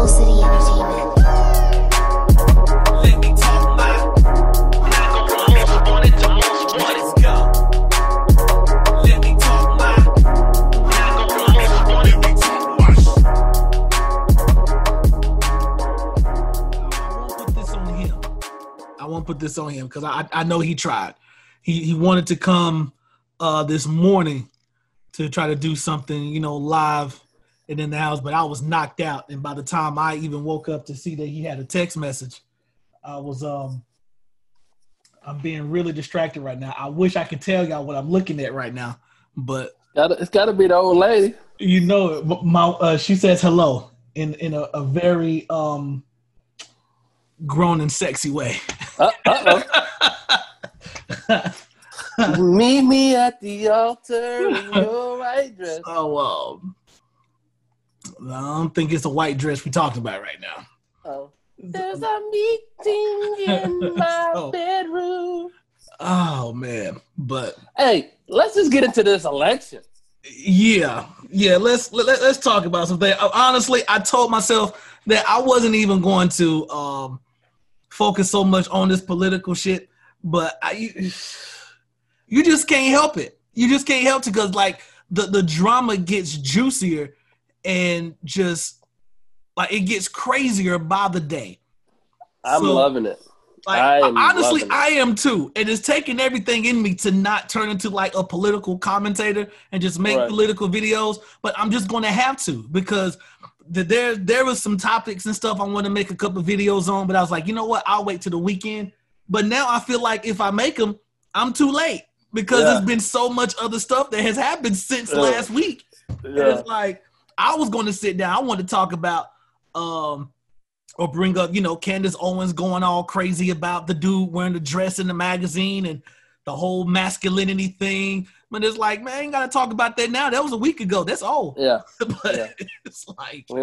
Soul City Entertainment. Put this on him. Because I I know he tried. He he wanted to come uh this morning to try to do something, you know, live and in the house, but I was knocked out. And by the time I even woke up to see that he had a text message, I was um I'm being really distracted right now. I wish I could tell y'all what I'm looking at right now, but it's got to be the old lady. you know it. my uh, she says hello in in a, a very um grown and sexy way. Uh. Meet me at the altar in your white dress. Oh, um, I don't think it's a white dress we're talking about right now. Oh. There's a meeting in my Oh. bedroom. Oh man, but Hey, let's just get into this election. yeah, yeah. Let's let, let's talk about something. Uh, Honestly, I told myself that I wasn't even going to um focus so much on this political shit, but I you, you just can't help it. You just can't help it because like the the drama gets juicier and just like it gets crazier by the day. I'm So- loving it. Like I honestly. I am too. And it's taking everything in me to not turn into like a political commentator and just make Right. political videos. But I'm just going to have to because th- there there was some topics and stuff I want to make a couple videos on. But I was like, you know what? I'll wait till the weekend. But now I feel like if I make them, I'm too late because Yeah. there's been so much other stuff that has happened since Yeah. last week. And it's like I was going to sit down. I want to talk about um or bring up, you know, Candace Owens going all crazy about the dude wearing the dress in the magazine and the whole masculinity thing. But it's like, man, I ain't gotta talk about that now. That was a week ago. That's old. Yeah. but Yeah. it's like We,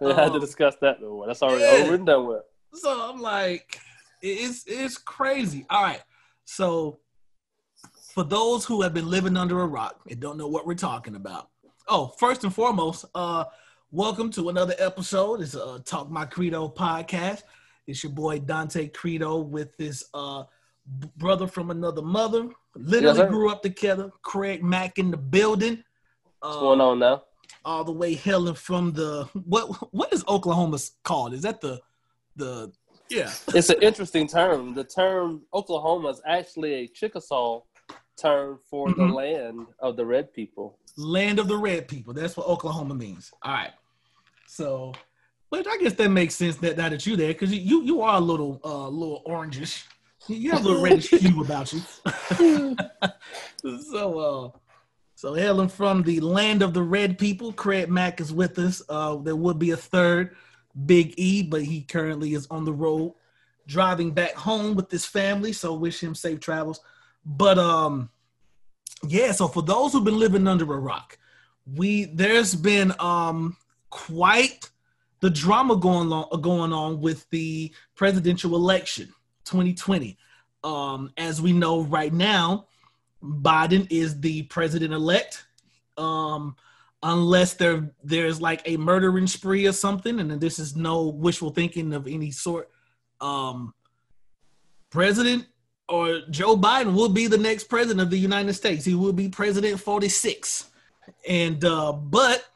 we had Oh. to discuss that though. That's already Yeah. over and done with. so I'm like, it's it's crazy. All right. So for those who have been living under a rock and don't know what we're talking about. Oh, first and foremost, uh, welcome to another episode. It's a Talk My Credo podcast. It's your boy Dante Credo with his uh b- brother from another mother. Literally sir. grew up together. Craig Mack in the building. Uh, What's going on now? all the way hailing from the what what is Oklahoma called? Is that the the yeah It's an interesting term. The term Oklahoma is actually a Chickasaw term for the Mhm. land of the red people. Land of the red people? That's what Oklahoma means. All right, so but I guess that makes sense that now that you're there because you you are a little uh little orangish. You have a little reddish hue about you. so uh so Helen from the land of the red people, Craig Mack is with us. Uh there would be a third, Big E, but he currently is on the road driving back home with his family. So wish him safe travels. But um yeah, so for those who've been living under a rock, we there's been um quite the drama going on going on with the presidential election 2020. Um, as we know right now, Biden is the president elect. Um, unless there there's like a murdering spree or something, and this is no wishful thinking of any sort. Um, President or Joe Biden will be the next president of the United States. He will be president 46. And uh, but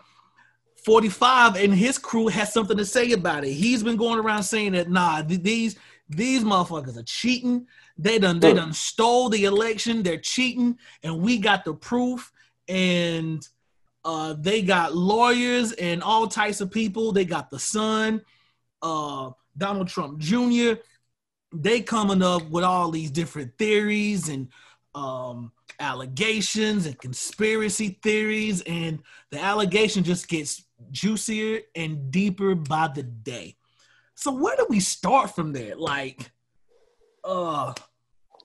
45 and his crew has something to say about it. He's been going around saying that nah, th- these these motherfuckers are cheating. They done they done stole the election. They're cheating, and we got the proof. And uh, they got lawyers and all types of people. They got the son, uh, Donald Trump Jr. They coming up with all these different theories and um, allegations and conspiracy theories, and the allegation just gets juicier and deeper by the day. So where do we start from there? Like, uh,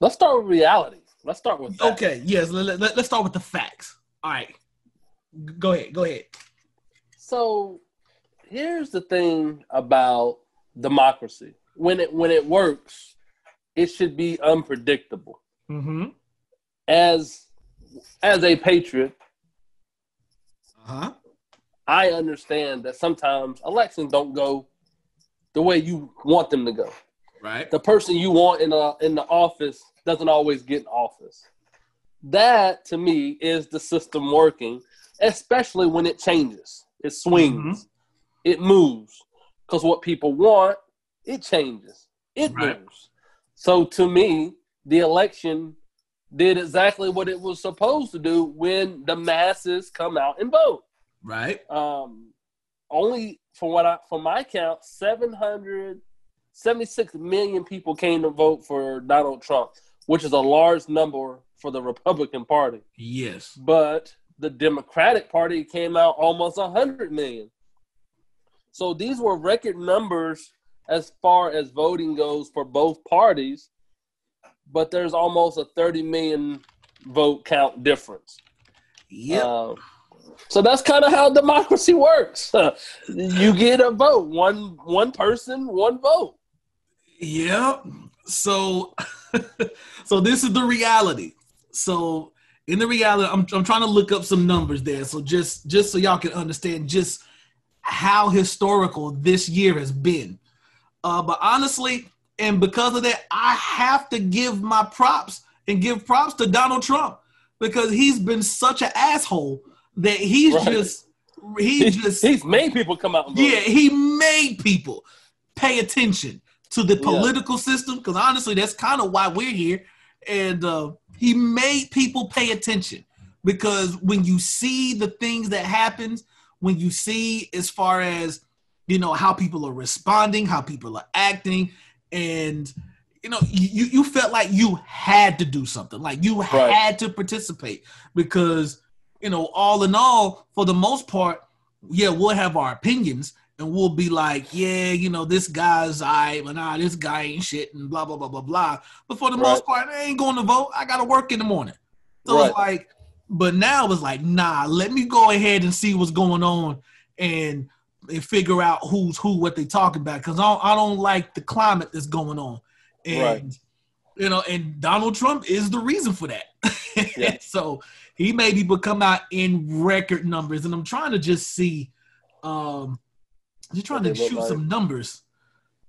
Let's start with reality. Let's start with that. okay, yes, let, let, let's start with the facts. All right, go ahead, go ahead. So here's the thing about democracy. When it when it works, it should be unpredictable. Mm-hmm. As as a patriot, Uh huh. I understand that sometimes elections don't go the way you want them to go. Right. The person you want in a, in the office doesn't always get in office. That to me is the system working, especially when it changes, it swings, it moves. Because what people want, it changes, it Right. moves. So to me, the election did exactly what it was supposed to do when the masses come out and vote. Right. Um, only for what I for my count, 776 million people came to vote for Donald Trump, which is a large number for the Republican Party. Yes. But the Democratic Party came out almost 100 million. So these were record numbers as far as voting goes for both parties, but there's almost a 30 million vote count difference. Yep. Uh, so that's kind of how democracy works. you get a vote, one one person, one vote. Yep. So, so this is the reality. So, in the reality, I'm I'm trying to look up some numbers there. So just just so y'all can understand just how historical this year has been. Uh, but honestly, and because of that, I have to give my props and give props to Donald Trump because he's been such an asshole that he's Right. just he just he's made people come out yeah, he made people pay attention to the Yeah. political system because honestly, that's kind of why we're here. And uh, he made people pay attention because when you see the things that happens, when you see as far as you know how people are responding, how people are acting, and you know you you felt like you had to do something, like you Right. had to participate because you know all in all, for the most part, yeah, we'll have our opinions and we'll be like, yeah, you know, this guy's I, but nah, this guy ain't shit, and blah blah blah blah blah. But for the most part, I ain't going to vote. I got to work in the morning. So it's like, but now it's like, nah, let me go ahead and see what's going on and and figure out who's who, what they talking about, because I don't, I don't like the climate that's going on, and Right. you know, and Donald Trump is the reason for that. Yeah. so he made people come out in record numbers, and I'm trying to just see, um, just trying to shoot like. some numbers,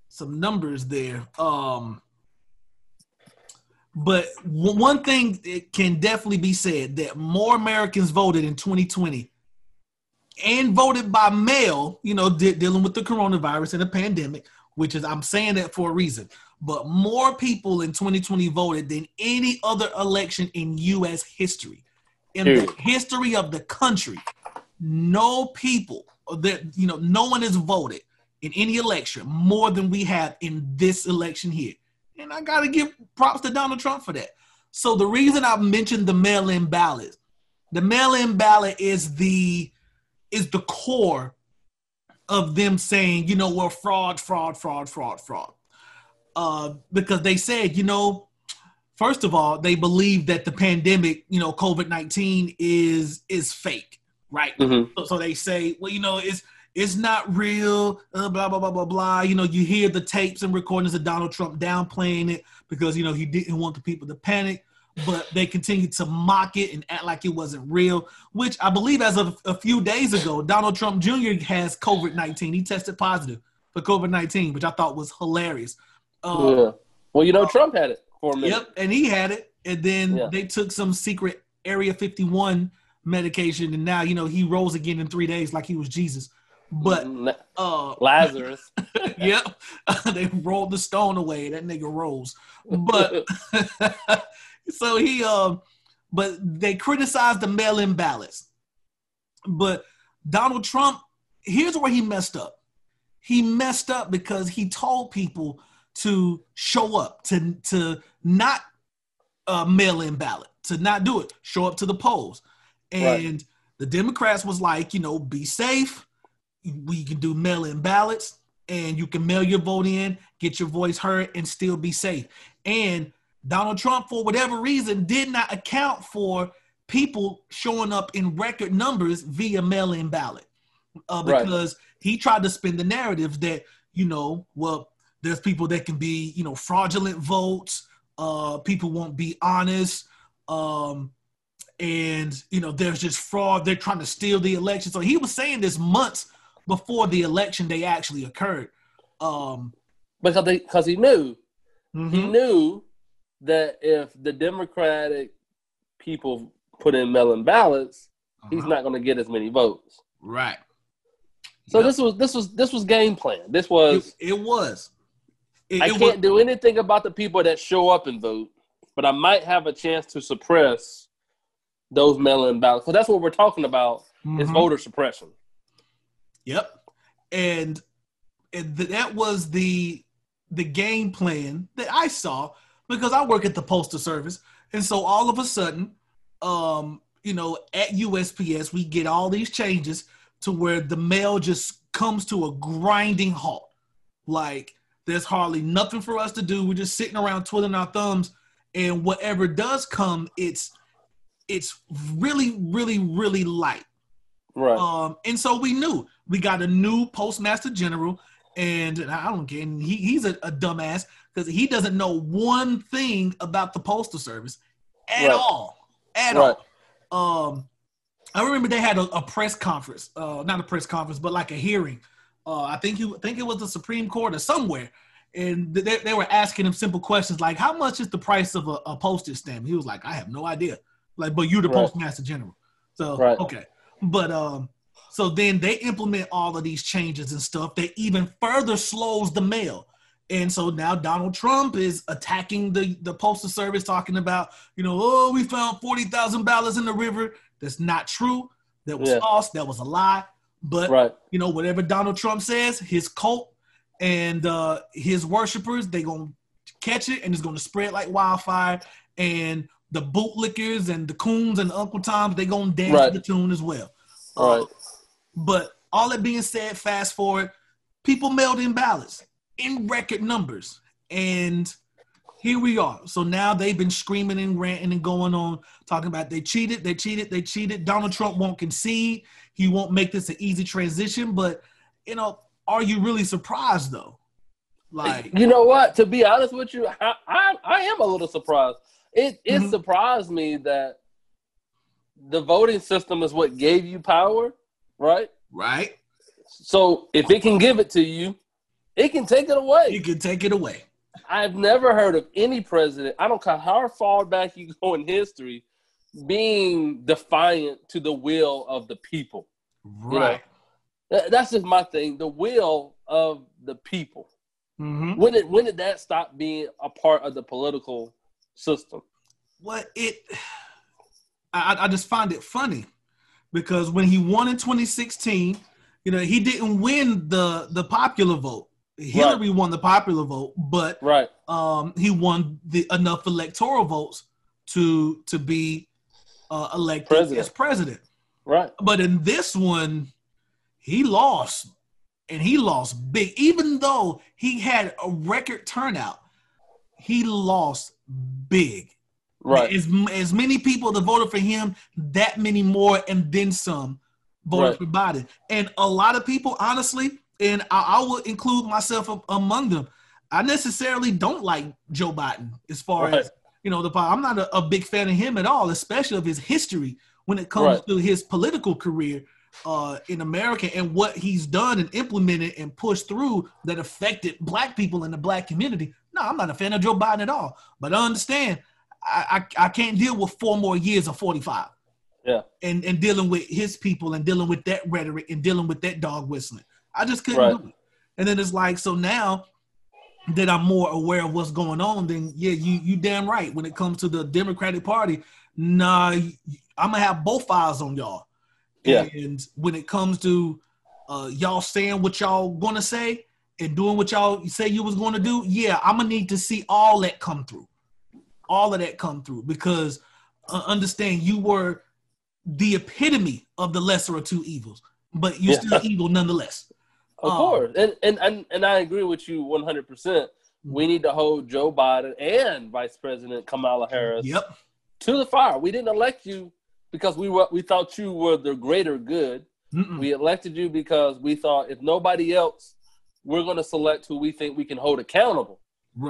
some numbers there. Um, but w- one thing it can definitely be said that more Americans voted in 2020 and voted by mail, you know, de- dealing with the coronavirus and the pandemic, which is, I'm saying that for a reason. But more people in 2020 voted than any other election in U.S. history. In the history of the country, no people uh, that, you know, no one has voted in any election more than we have in this election here. And I got to give props to Donald Trump for that. So the reason I mentioned the mail-in ballot, the mail-in ballot is the is the core of them saying, you know, we're fraud, fraud, fraud, fraud, fraud. Uh, because they said, you know, first of all, they believe that the pandemic, you know, COVID nineteen is is fake, right? Mhm. So, so they say, well, you know, it's it's not real, uh, blah blah blah blah blah. You know, you hear the tapes and recordings of Donald Trump downplaying it because you know he didn't want the people to panic, but they continued to mock it and act like it wasn't real. Which I believe, as of a few days ago, Donald Trump Jr. has COVID nineteen. He tested positive for COVID nineteen, which I thought was hilarious. Um, yeah. Well, you know, Trump had it for a minute. Yep, and he had it, and then Yeah. they took some secret Area 51 medication, and now you know he rose again in three days like he was Jesus. But Mm, uh, Lazarus. yep, they rolled the stone away. That nigga rose. But so he um, but they criticized the mail-in ballots. But Donald Trump, here's where he messed up. He messed up because he told people to show up, to to not uh, mail-in ballot, to not do it, show up to the polls. And the Democrats was like, you know, be safe. We can do mail-in ballots, and you can mail your vote in, get your voice heard, and still be safe. And Donald Trump, for whatever reason, did not account for people showing up in record numbers via mail-in ballot uh, Right. because he tried to spin the narrative that you know, well, there's people that can be you know fraudulent votes. Uh, people won't be honest. Um, and you know, there's just fraud. They're trying to steal the election. So he was saying this months before the election day actually occurred. Um, because they because he knew he mhm. knew that if the Democratic people put in mail-in ballots, he's Uh-huh. not going to get as many votes. right. So Yep. this was this was this was game plan. This was It, it was. It, I it can't was, do anything about the people that show up and vote, but I might have a chance to suppress those mail-in ballots. Because that's what we're talking about is Mhm. voter suppression. Yep. And, and th- that was the the game plan that I saw because I work at the postal service, and so all of a sudden, um, you know, at USPS we get all these changes to where the mail just comes to a grinding halt. Like there's hardly nothing for us to do. We're just sitting around twiddling our thumbs, and whatever does come, it's it's really, really, really light. Right. Um, and so we knew we got a new postmaster general, and I don't care. And he, he's a, a dumbass because he doesn't know one thing about the postal service at Right. all, at Right. all. Um, I remember they had a, a press conference, uh, not a press conference, but like a hearing. Uh, I think he, I think it was the Supreme Court or somewhere, and they, they were asking him simple questions like, "How much is the price of a, a postage stamp?" He was like, "I have no idea." Like, but you're the Right. postmaster general, so okay. But um, so then they implement all of these changes and stuff that even further slows the mail. And so now Donald Trump is attacking the, the postal service, talking about, you know, oh, we found 40,000 ballots in the river. That's not true. That was Yeah. false. That was a lie. But, right. you know, whatever Donald Trump says, his cult and uh, his worshipers, they going to catch it and it's going to spread like wildfire. And the bootlickers and the coons and the Uncle Toms, they going to dance Right. to the tune as well. Right. Uh, but all that being said, fast forward, people mailed in ballots in record numbers. And here we are. So now they've been screaming and ranting and going on, talking about they cheated, they cheated, they cheated. Donald Trump won't concede. He won't make this an easy transition. But, you know, are you really surprised though? Like, You know what? To be honest with you, I I, I am a little surprised. It it Mhm. surprised me that the voting system is what gave you power, right? right? So if it can give it to you, it can take it away. You can take it away. I've never heard of any president, I don't care how far back you go in history, being defiant to the will of the people. Right. That- That's just my thing. The will of the people. Mm-hmm. When did when did that stop being a part of the political system? what it I, I just find it funny because when he won in 2016 you know he didn't win the the popular vote hillary won the popular vote but Right. um he won the enough electoral votes to to be uh, elected President. as president Right. but in this one he lost and he lost big even though he had a record turnout he lost big Right. as, as many people that voted for him, that many more, and then some voted Right. for Biden. And a lot of people, honestly, and I, I will include myself among them. I necessarily don't like Joe Biden as far Right. as you know. The I'm not a, a big fan of him at all, especially of his history when it comes Right. to his political career uh, in America and what he's done and implemented and pushed through that affected Black people in the Black community. No, I'm not a fan of Joe Biden at all. But I understand I, I, I can't deal with four more years of 45. Yeah. And and dealing with his people and dealing with that rhetoric and dealing with that dog whistling. I just couldn't Right. do it. And then it's like, so now that I'm more aware of what's going on, then yeah, you you damn right. When it comes to the Democratic Party, nah, I'm gonna have both eyes on y'all. Yeah. And when it comes to uh, y'all saying what y'all gonna say and doing what y'all say you was gonna do, yeah, I'm gonna need to see all that come through, all of that come through because uh, understand you were the epitome of the lesser of two evils, but you're Yeah. still evil nonetheless. Of Um, course. And, and and and I agree with you 100%. We need to hold Joe Biden and Vice President Kamala Harris Yep. to the fire. We didn't elect you because we were we thought you were the greater good. Mm-mm. We elected you because we thought if nobody else, we're going to select who we think we can hold accountable.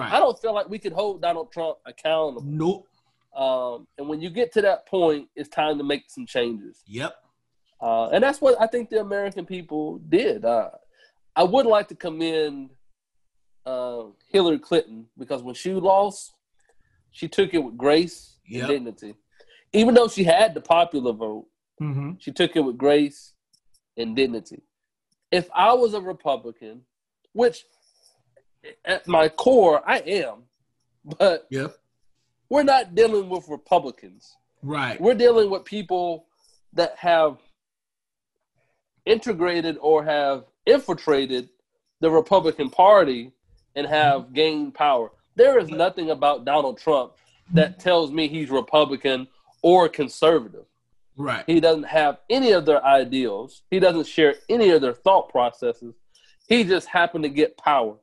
I don't feel like we could hold Donald Trump accountable. Nope. Um, and when you get to that point, it's time to make some changes. Yep. Uh, and that's what I think the American people did. Uh, I would like to commend uh, Hillary Clinton because when she lost, she took it with grace Yep. and dignity. Even though she had the popular vote, Mm-hmm. she took it with grace and dignity. If I was a Republican, which at my core I am, but Yep. we're not dealing with Republicans. Right. We're dealing with people that have integrated or have infiltrated the Republican Party and have mm-hmm. gained power. There is nothing about Donald Trump that mm-hmm. tells me he's Republican or conservative. Right. He doesn't have any of their ideals. He doesn't share any of their thought processes. He just happened to get power.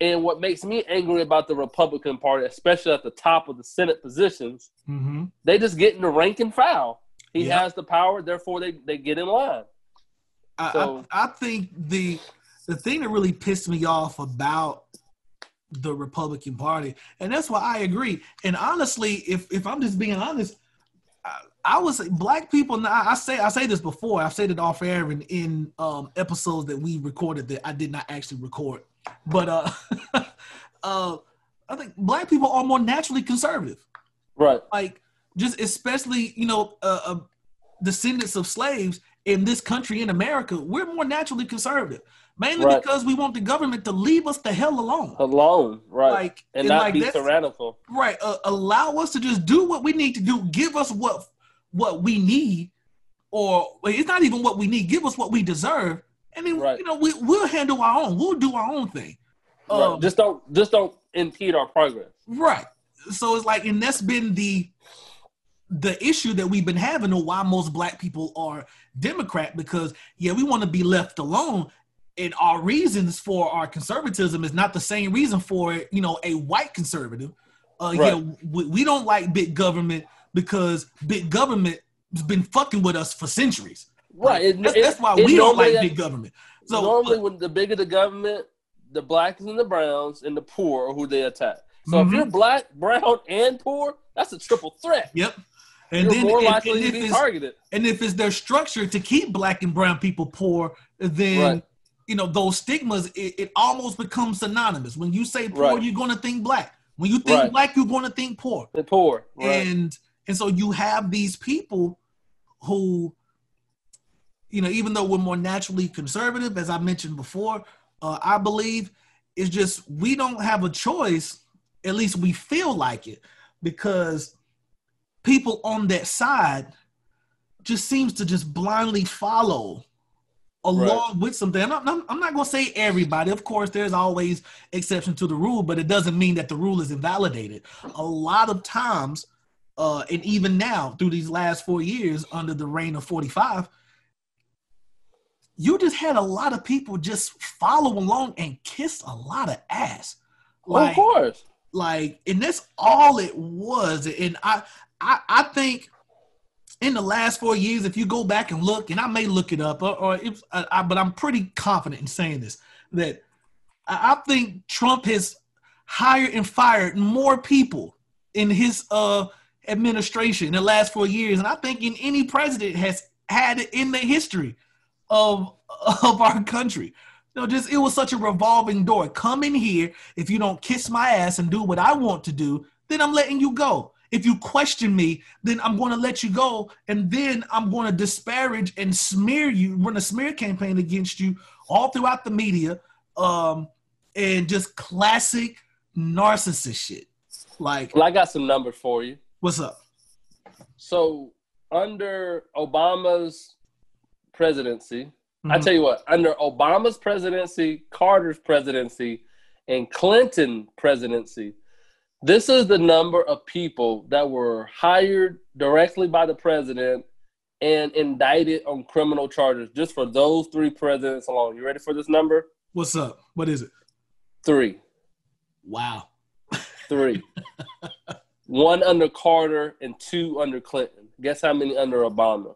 And what makes me angry about the Republican Party, especially at the top of the Senate positions, Mm-hmm. they just get in the rank and file. He Yeah. has the power, therefore they, they get in line. I, So- I, I think the the thing that really pissed me off about the Republican Party, and that's why I agree. And honestly, if if I'm just being honest, I, I would say black people. Now I say I say this before. I've said it off air in in um, episodes that we recorded that I did not actually record. But uh, uh, I think black people are more naturally conservative Right. like just especially you know uh, uh, descendants of slaves in this country in America, we're more naturally conservative, mainly Right. because we want the government to leave us the hell alone. Alone. Right. Like and and not like be tyrannical. right. Uh, allow us to just do what we need to do. Give us what what we need, or it's not even what we need. Give us what we deserve, and then Right. you know we we'll handle our own. We'll do our own thing. Right. Um, Just don't just don't impede our progress. Right. So it's like, and that's been the the issue that we've been having of why most black people are Democrat because yeah, we want to be left alone. And our reasons for our conservatism is not the same reason for you know a white conservative. Uh, Right. Yeah, we, we don't like big government because big government has been fucking with us for centuries. Right. It- That's, it- that's why we don't like big government. So normally uh, when the bigger the government, the blacks and the browns and the poor are who they attack. So Mhm. if you're black, brown, and poor, that's a triple threat. yep. And you're then more likely and to if be it's- targeted. And if it's their structure to keep black and brown people poor, then Right. you know those stigmas it, it almost becomes synonymous. When you say poor, Right. you're going to think black. When you think Right. black, you're going to think poor. The poor. And and so you have these people who, you know, even though we're more naturally conservative, as I mentioned before, uh, I believe it's just we don't have a choice. At least we feel like it because people on that side just seems to just blindly follow along with something. I'm not, I'm not going to say everybody. Of course, there's always exception to the rule, but it doesn't mean that the rule is invalidated. A lot of times, uh, and even now through these last four years under the reign of 45, you just had a lot of people just follow along and kiss a lot of ass. of course. like and that's all it was and i i, I think in the last four years if you go back and look and i may look it up or, or if I, I, but i'm pretty confident in saying this that i, I think trump has hired and fired more people in his uh administration in the last four years and i think in any president has had it in the history of of our country you know, just it was such a revolving door. Come in here. If you don't kiss my ass and do what I want to do, then I'm letting you go. If you question me, then I'm going to let you go, and then I'm going to disparage and smear you, run a smear campaign against you all throughout the media, um, and just classic narcissist shit. Like, Well, I got some numbers for you. what's up? So under Obama's presidency, I Mhm. tell you what, under Obama's presidency, Carter's presidency, and Clinton presidency, this is the number of people that were hired directly by the president and indicted on criminal charges just for those three presidents alone. You ready for this number? What's up? What is it? Three. Wow. Three. One under Carter and two under Clinton. Guess how many under Obama?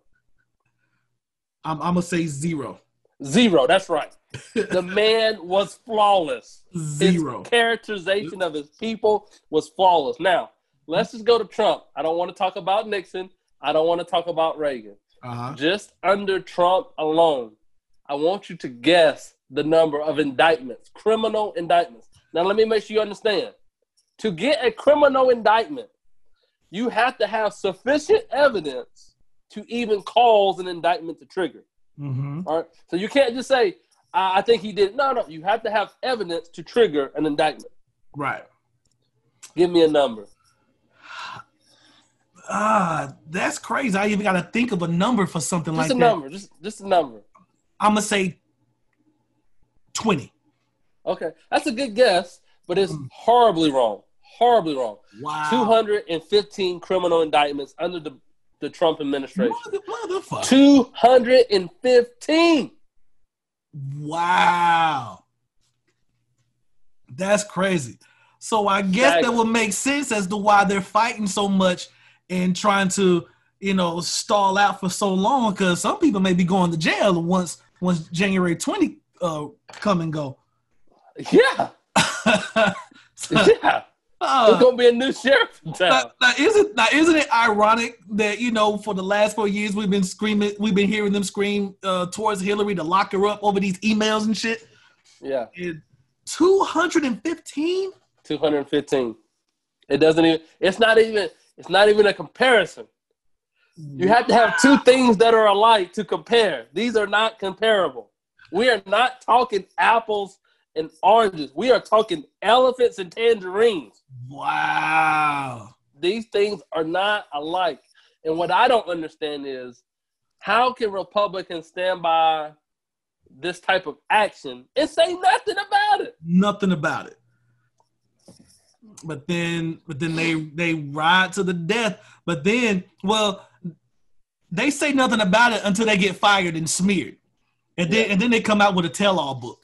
I'm, I'm gonna say zero. Zero. That's right. The man was flawless. Zero. His characterization of his people was flawless. Now, let's just go to Trump. I don't want to talk about Nixon. I don't want to talk about Reagan. Uh-huh. Just under Trump alone, I want you to guess the number of indictments, criminal indictments. Now let me make sure you understand. To get a criminal indictment, you have to have sufficient evidence to even cause an indictment to trigger. Mm-hmm. All right. So you can't just say, I, I think he did. No, no. You have to have evidence to trigger an indictment. Right. Give me a number. Ah, that's crazy. I even got to think of a number for something Just like that. Just a number. Just just a number. I'm gonna say twenty. Okay. That's a good guess, but it's horribly wrong. Horribly wrong. Wow. 215 criminal indictments under the, the Trump administration. Mother- 215. Wow. That's crazy. So I guess that would make sense as to why they're fighting so much and trying to, you know, stall out for so long. Because some people may be going to jail once once January 20 uh, come and go. Yeah. Yeah. Uh, There's going to be a new sheriff in town. now, now, isn't now isn't it ironic that you know for the last four years we've been screaming, we've been hearing them scream uh, towards Hillary to lock her up over these emails and shit. Yeah. Two hundred and fifteen. 215. It doesn't even, it's not even, it's not even a comparison. You have to have two things that are alike to compare. These are not comparable. We are not talking apples and oranges. We are talking elephants and tangerines. Wow. These things are not alike. And what I don't understand is how can Republicans stand by this type of action and say nothing about it? Nothing about it. But then, but then they they ride to the death. But then, well, they say nothing about it until they get fired and smeared, and then Yeah. and then they come out with a tell-all book.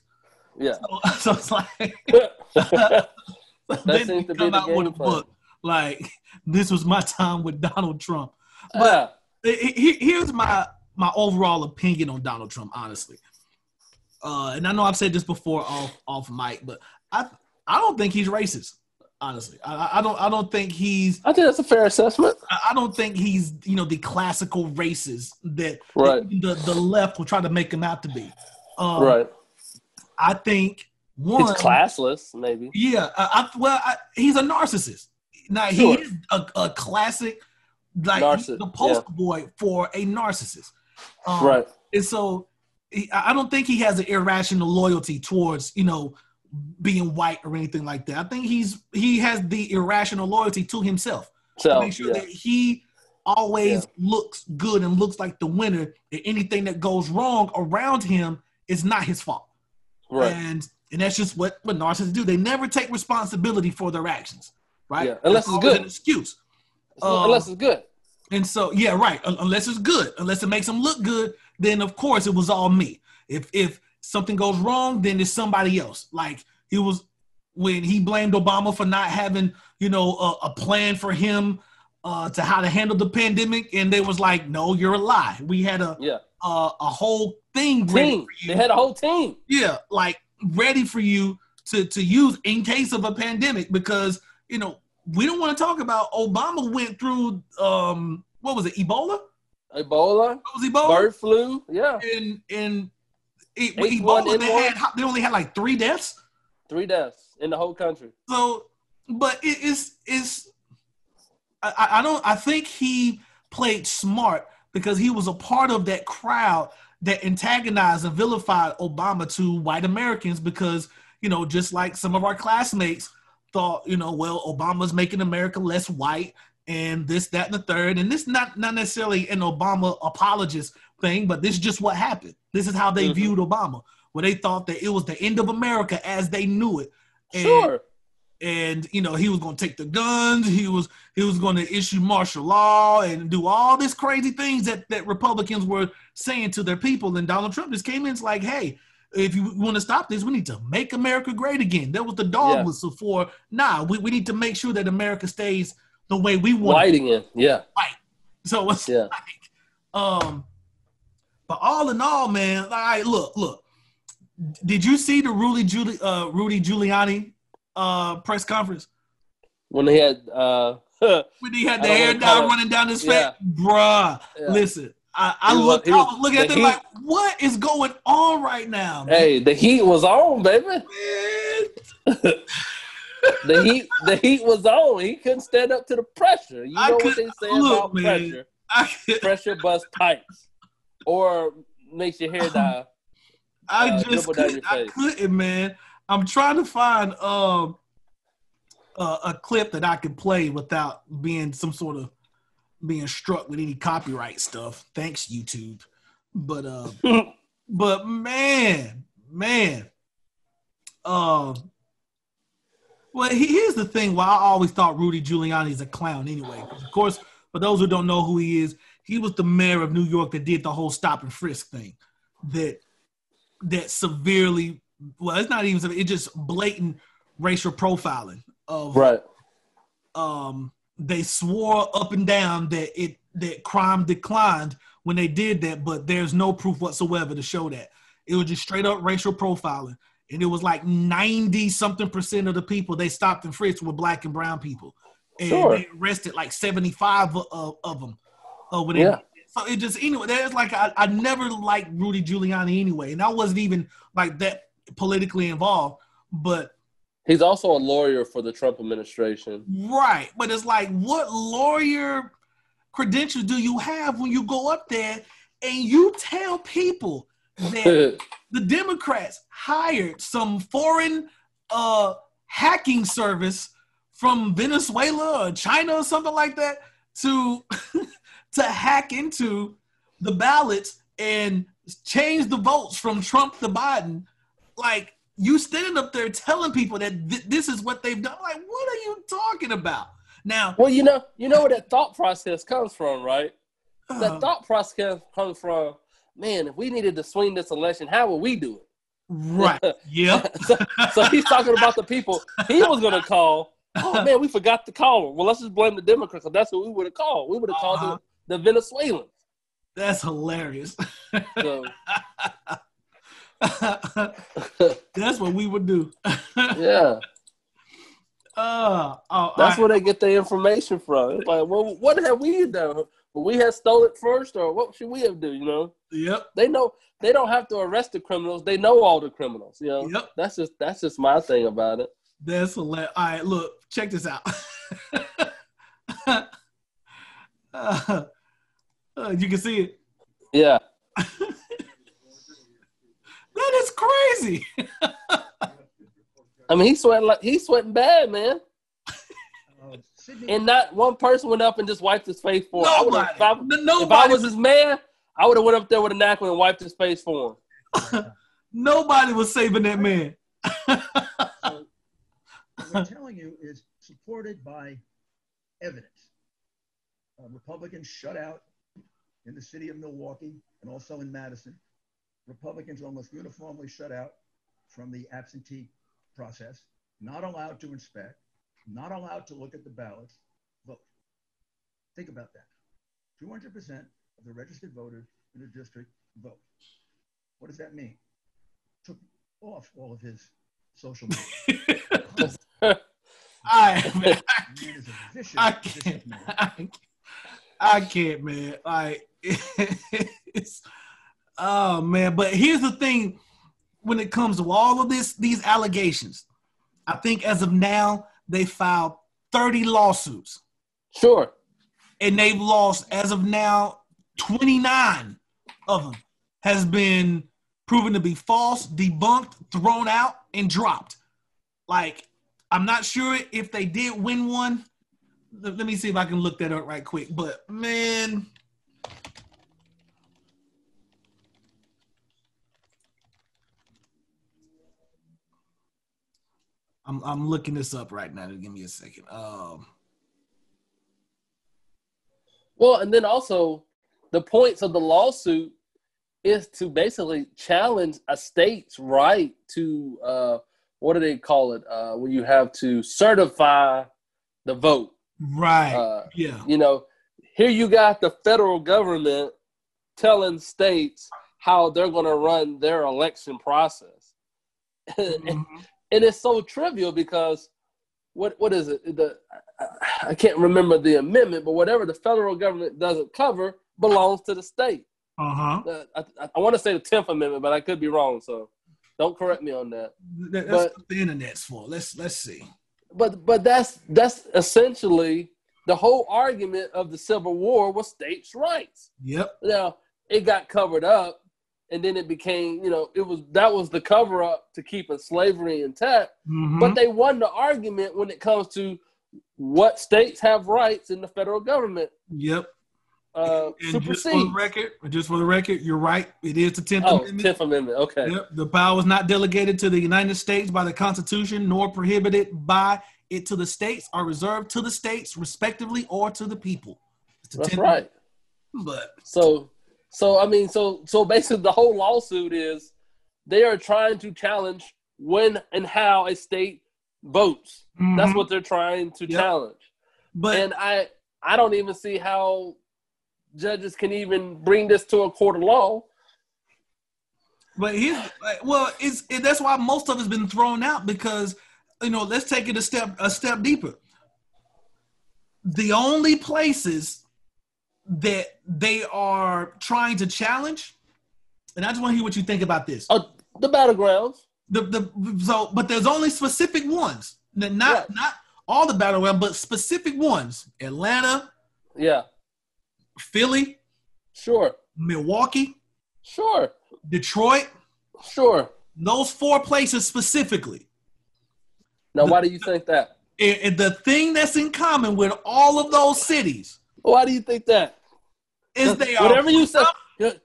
Yeah. So, so it's like That then seems they to be come the out with a book like this was my time with Donald Trump. He- here's my my overall opinion on Donald Trump, honestly. Uh, and I know I've said this before off off mic, but I I don't think he's racist. Honestly, I, I- I don't I don't think he's I think that's a fair assessment. I I don't think he's you know the classical racist that, Right. that the the left will try to make him out to be. Um, right. I think one classless, maybe. Yeah, I, I, well, I, he's a narcissist. Now Sure. he is a, a classic, like Narciss- the poster boy for a narcissist. Um, right. And so, he, I don't think he has an irrational loyalty towards you know being white or anything like that. I think he's he has the irrational loyalty to himself to So, make sure yeah. that he always looks good and looks like the winner. And anything that goes wrong around him is not his fault. Right. And and that's just what, what narcissists do. They never take responsibility for their actions, right? Yeah, unless it's good. An excuse. um, Unless it's good. And so, yeah, right. Unless it's good, unless it makes them look good, then of course it was all me. If if something goes wrong, then it's somebody else. Like he was when he blamed Obama for not having, you know, a, a plan for him uh, to how to handle the pandemic, and they was like, "No, you're a lie. We had a Yeah. A, a whole thing ready Team. for you. They had a whole team. yeah, like ready for you to to use in case of a pandemic because you know we don't want to talk about Obama went through um what was it Ebola? Ebola, Ebola? bird flu. Yeah. And and it, H1N1. Ebola they had they only had like three deaths. Three deaths in the whole country. So, but it is is I- I, I don't I think he played smart because he was a part of that crowd that antagonized and vilified Obama to white Americans because you know just like some of our classmates thought you know well Obama's making America less white and this that and the third and this not not necessarily an Obama apologist thing but this is just what happened this is how they Mhm. viewed Obama where they thought that it was the end of America as they knew it and, Sure. And you know he was going to take the guns he was he was going to issue martial law and do all these crazy things that that republicans were saying to their people and donald trump just came in it's like hey if you want to stop this we need to make america great again that was the dog Yeah. whistle for nah we, we need to make sure that america stays the way we want it. Whiting in. Yeah. so it's Yeah. like um but all in all man all right look look did you see the rudy Giuli- uh rudy giuliani uh press conference When they had uh when he had the hair down it- running down his Yeah. face, bruh. Yeah. Listen, I, I He was- looked, I was- looking at them Heat- like, what is going on right now? man? Hey, the heat was on, baby. The heat, the heat was on. He couldn't stand up to the pressure. You I know what could- they say look, about man. pressure? Pressure busts pipes, or makes your hair dye. I Uh, just couldn't, I couldn't, man. I'm trying to find um uh, a clip that I can play without being some sort of being struck with any copyright stuff. Thanks, YouTube. But uh, but man, man, um. well, he- here's the thing. Why I always thought Rudy Giuliani's a clown anyway. Of course, for those who don't know who he is, he was the mayor of New York that did the whole stop and frisk thing. That that severely well it's not even it's just blatant racial profiling of Right. um they swore up and down that it that crime declined when they did that but there's no proof whatsoever to show that it was just straight up racial profiling and it was like 90 something percent of the people they stopped and frisked were black and brown people and Sure. they arrested like 75 of, of them uh, when Yeah. so it just anyway, there's like I, I never liked Rudy Giuliani anyway, and I wasn't even like that politically involved. But He's also a lawyer for the Trump administration. right, but it's like what lawyer credentials do you have when you go up there and you tell people that the Democrats hired some foreign uh hacking service from Venezuela or China or something like that to to hack into the ballots and change the votes from Trump to Biden. Like you standing up there telling people that th- this is what they've done. Like, what are you talking about? Now, well, you know, you know where that thought process comes from, right? uh, That thought process comes from, man, if we needed to swing this election, how would we do it? right? yeah. so, so he's talking about the people he was going to call. Oh man, we forgot to call him. Well, let's just blame the Democrats. That's who we would have called. We would have Uh-huh. called the, the Venezuelans. That's hilarious. So That's what we would do. yeah, Uh, oh, that's I- where they get their information from. It's like, well, what have we done? We had stole it first, or what should we have done? You know, Yep. they know they don't have to arrest the criminals. They know all the criminals. You know, Yep. that's just that's just my thing about it. That's hilarious. All right, look, check this out. uh, uh, you can see it. Yeah, That is crazy. I mean, he's sweating like he's sweating bad, man. And not one person went up and just wiped his face for him. I would've- Nobody. if I- N- If I was his man, I would have went up there with a napkin and wiped his face for him. nobody was saving that man. so what we're telling you is supported by evidence. Uh, Republicans shut out in the city of Milwaukee and also in Madison. Republicans almost uniformly shut out from the absentee process, not allowed to inspect, not allowed to look at the ballots, vote. Think about that. 200% of the registered voters in the district vote. What does that mean? Took off all of his social media. I, man, Man is a vicious, I can't. man. I can't, I can't, man. Like, it's, oh man. But here's the thing: when it comes to all of this, these allegations, I think as of now they filed 30 lawsuits, Sure. and they've lost as of now 29 of them has been proven to be false, debunked, thrown out, and dropped. Like, I'm not sure if they did win one. Let let me see if I can look that up right quick. But man, I'm I'm looking this up right now. Give me a second. Um, Well, and then also the points of the lawsuit is to basically challenge a state's right to uh, what do they call it uh, when you have to certify the vote. right. Uh, yeah. you know, here you got the federal government telling states how they're going to run their election process. Mhm. And it's so trivial because what what is it? The I- I can't remember the amendment, but whatever the federal government doesn't cover, belongs to the state. Uh-huh. Uh, I, I, I want to say the Tenth Amendment, but I could be wrong. So don't correct me on that. That- That's But- what the internet's for. Let's let's see. But but that's that's essentially the whole argument of the Civil War was states' rights. Yep. Now it got covered up, and then it became you know it was that was the cover up to keeping slavery intact. Mhm. But they won the argument when it comes to what states have rights in the federal government yep. uh, And just for the record, just for the record, you're right. It is the Tenth Oh, Amendment. 10th Amendment. Okay. Yep. The power is not delegated to the United States by the Constitution, nor prohibited by it to the states, are reserved to the states, respectively, or to the people. It's the That's 10th right. But So, so I mean, so so basically, the whole lawsuit is they are trying to challenge when and how a state votes. That's Mhm. what they're trying to Yep. challenge. But and I I don't even see how judges can even bring this to a court of law. But here's like, well, it's it, that's why most of it's been thrown out because you know let's take it a step a step deeper. The only places that they are trying to challenge, and I just want to hear what you think about this. Oh, the battlegrounds. The the so, but there's only specific ones, not Right. not all the battleground, but specific ones: Atlanta, Yeah, Philly, sure, Milwaukee, sure, Detroit. sure. Those four places specifically. Now, why do you think that? And, and the thing that's in common with all of those cities Why do you think that? Is they are Whatever you say.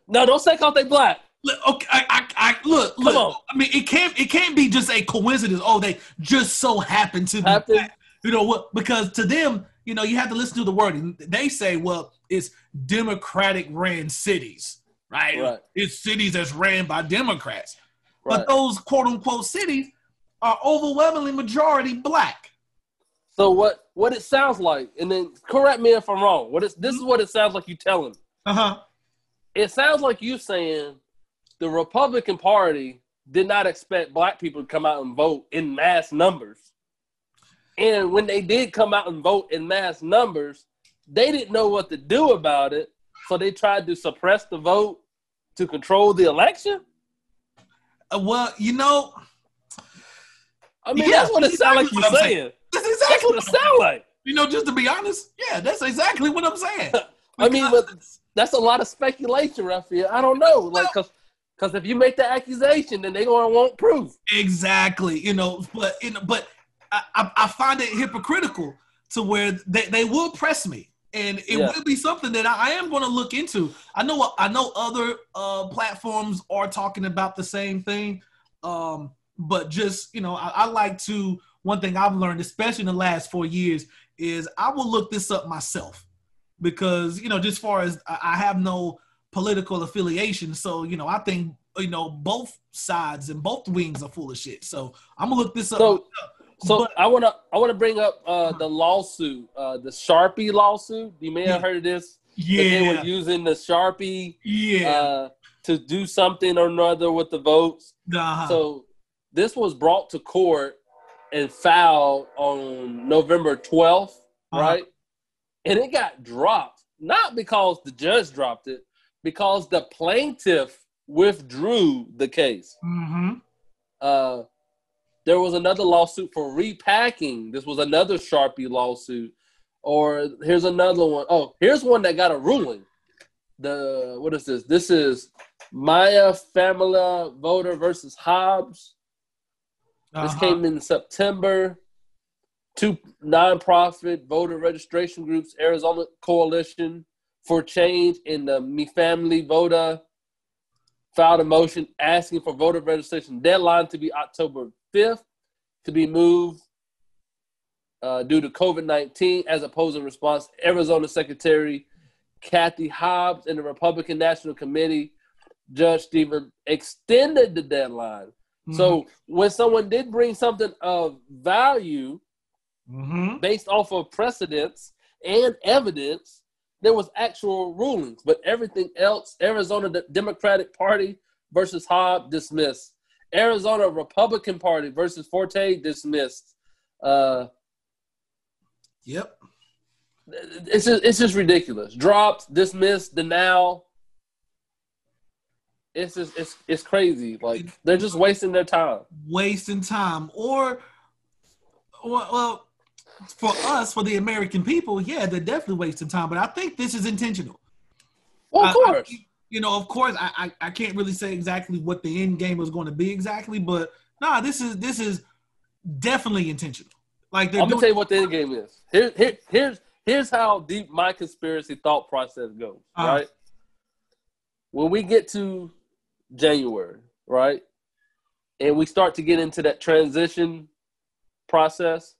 No, don't say cause they black. Look, Okay, I, I, I look, Come look. on. I mean, it can't, it can't be just a coincidence. Oh, they just so happen to be Happen. black. You know what? Because to them, you know, you have to listen to the wording. They say, well, it's Democratic ran cities, right? Right. It's cities that's ran by Democrats. Right. But those quote unquote cities are overwhelmingly majority black. So what what it sounds like, and then correct me if I'm wrong. What is this is what it sounds like you telling. Uh huh. It sounds like you saying the Republican Party did not expect black people to come out and vote in mass numbers. And when they did come out and vote in mass numbers, they didn't know what to do about it. So they tried to suppress the vote to control the election. Uh, well, you know, I mean, Yeah, that's what it sounds like you're I'm saying. that's That's exactly what it sounds like. You know, just to be honest, yeah, that's exactly what I'm saying. I mean, but that's a lot of speculation, Raphael. I don't know, like, cause, 'cause if you make the accusation, then they gonna want proof. exactly, you know, but you know, but I, I, find it hypocritical to where they, they will press me, and it Yeah. will be something that I, I am going to look into. I know I know other uh, platforms are talking about the same thing, um, but just you know, I, I like to. One thing I've learned, especially in the last four years, is I will look this up myself because you know, just far as I have no political affiliation, so you know, I think you know both sides and both wings are full of shit. So I'm gonna look this up. So, so But- I wanna I wanna bring up uh, the lawsuit, uh, the Sharpie lawsuit. You may have heard of this. Yeah, They were using the Sharpie yeah. uh, to do something or another with the votes. uh-huh. So this was brought to court and filed on November 12th, Uh-huh. right? And it got dropped, not because the judge dropped it, because the plaintiff withdrew the case. hmm Uh, there was another lawsuit for repacking. This was another Sharpie lawsuit. Or here's another one. Oh, here's one that got a ruling. The what is this? This is Mi Familia Vota versus Hobbs. This Uh-huh. came in September. Two nonprofit voter registration groups, Arizona Coalition for Change and the Mi Familia Vota, filed a motion asking for voter registration deadline to be October 5th to be moved uh, due to COVID 19 as a opposing response. Arizona Secretary Kathy Hobbs and the Republican National Committee, Judge Stephen, extended the deadline. So when someone did bring something of value Mhm. based off of precedents and evidence, there was actual rulings. But everything else, Arizona Democratic Party versus Hobb dismissed. Arizona Republican Party versus Forte dismissed. Uh, Yep. It's just it's just ridiculous. Dropped, dismissed, denial. It's just it's it's crazy. Like they're just wasting their time. wasting time or well, well for us for the american people yeah they're definitely wasting time but i think this is intentional Well, of I- I course. you know of course I, I i can't really say exactly what the end game was going to be exactly but nah this is this is definitely intentional like they're I'm gonna tell you what the end game is. Here, here, here's here's how deep my conspiracy thought process goes. Uh-huh. Right. When we get to January, right, and we start to get into that transition process.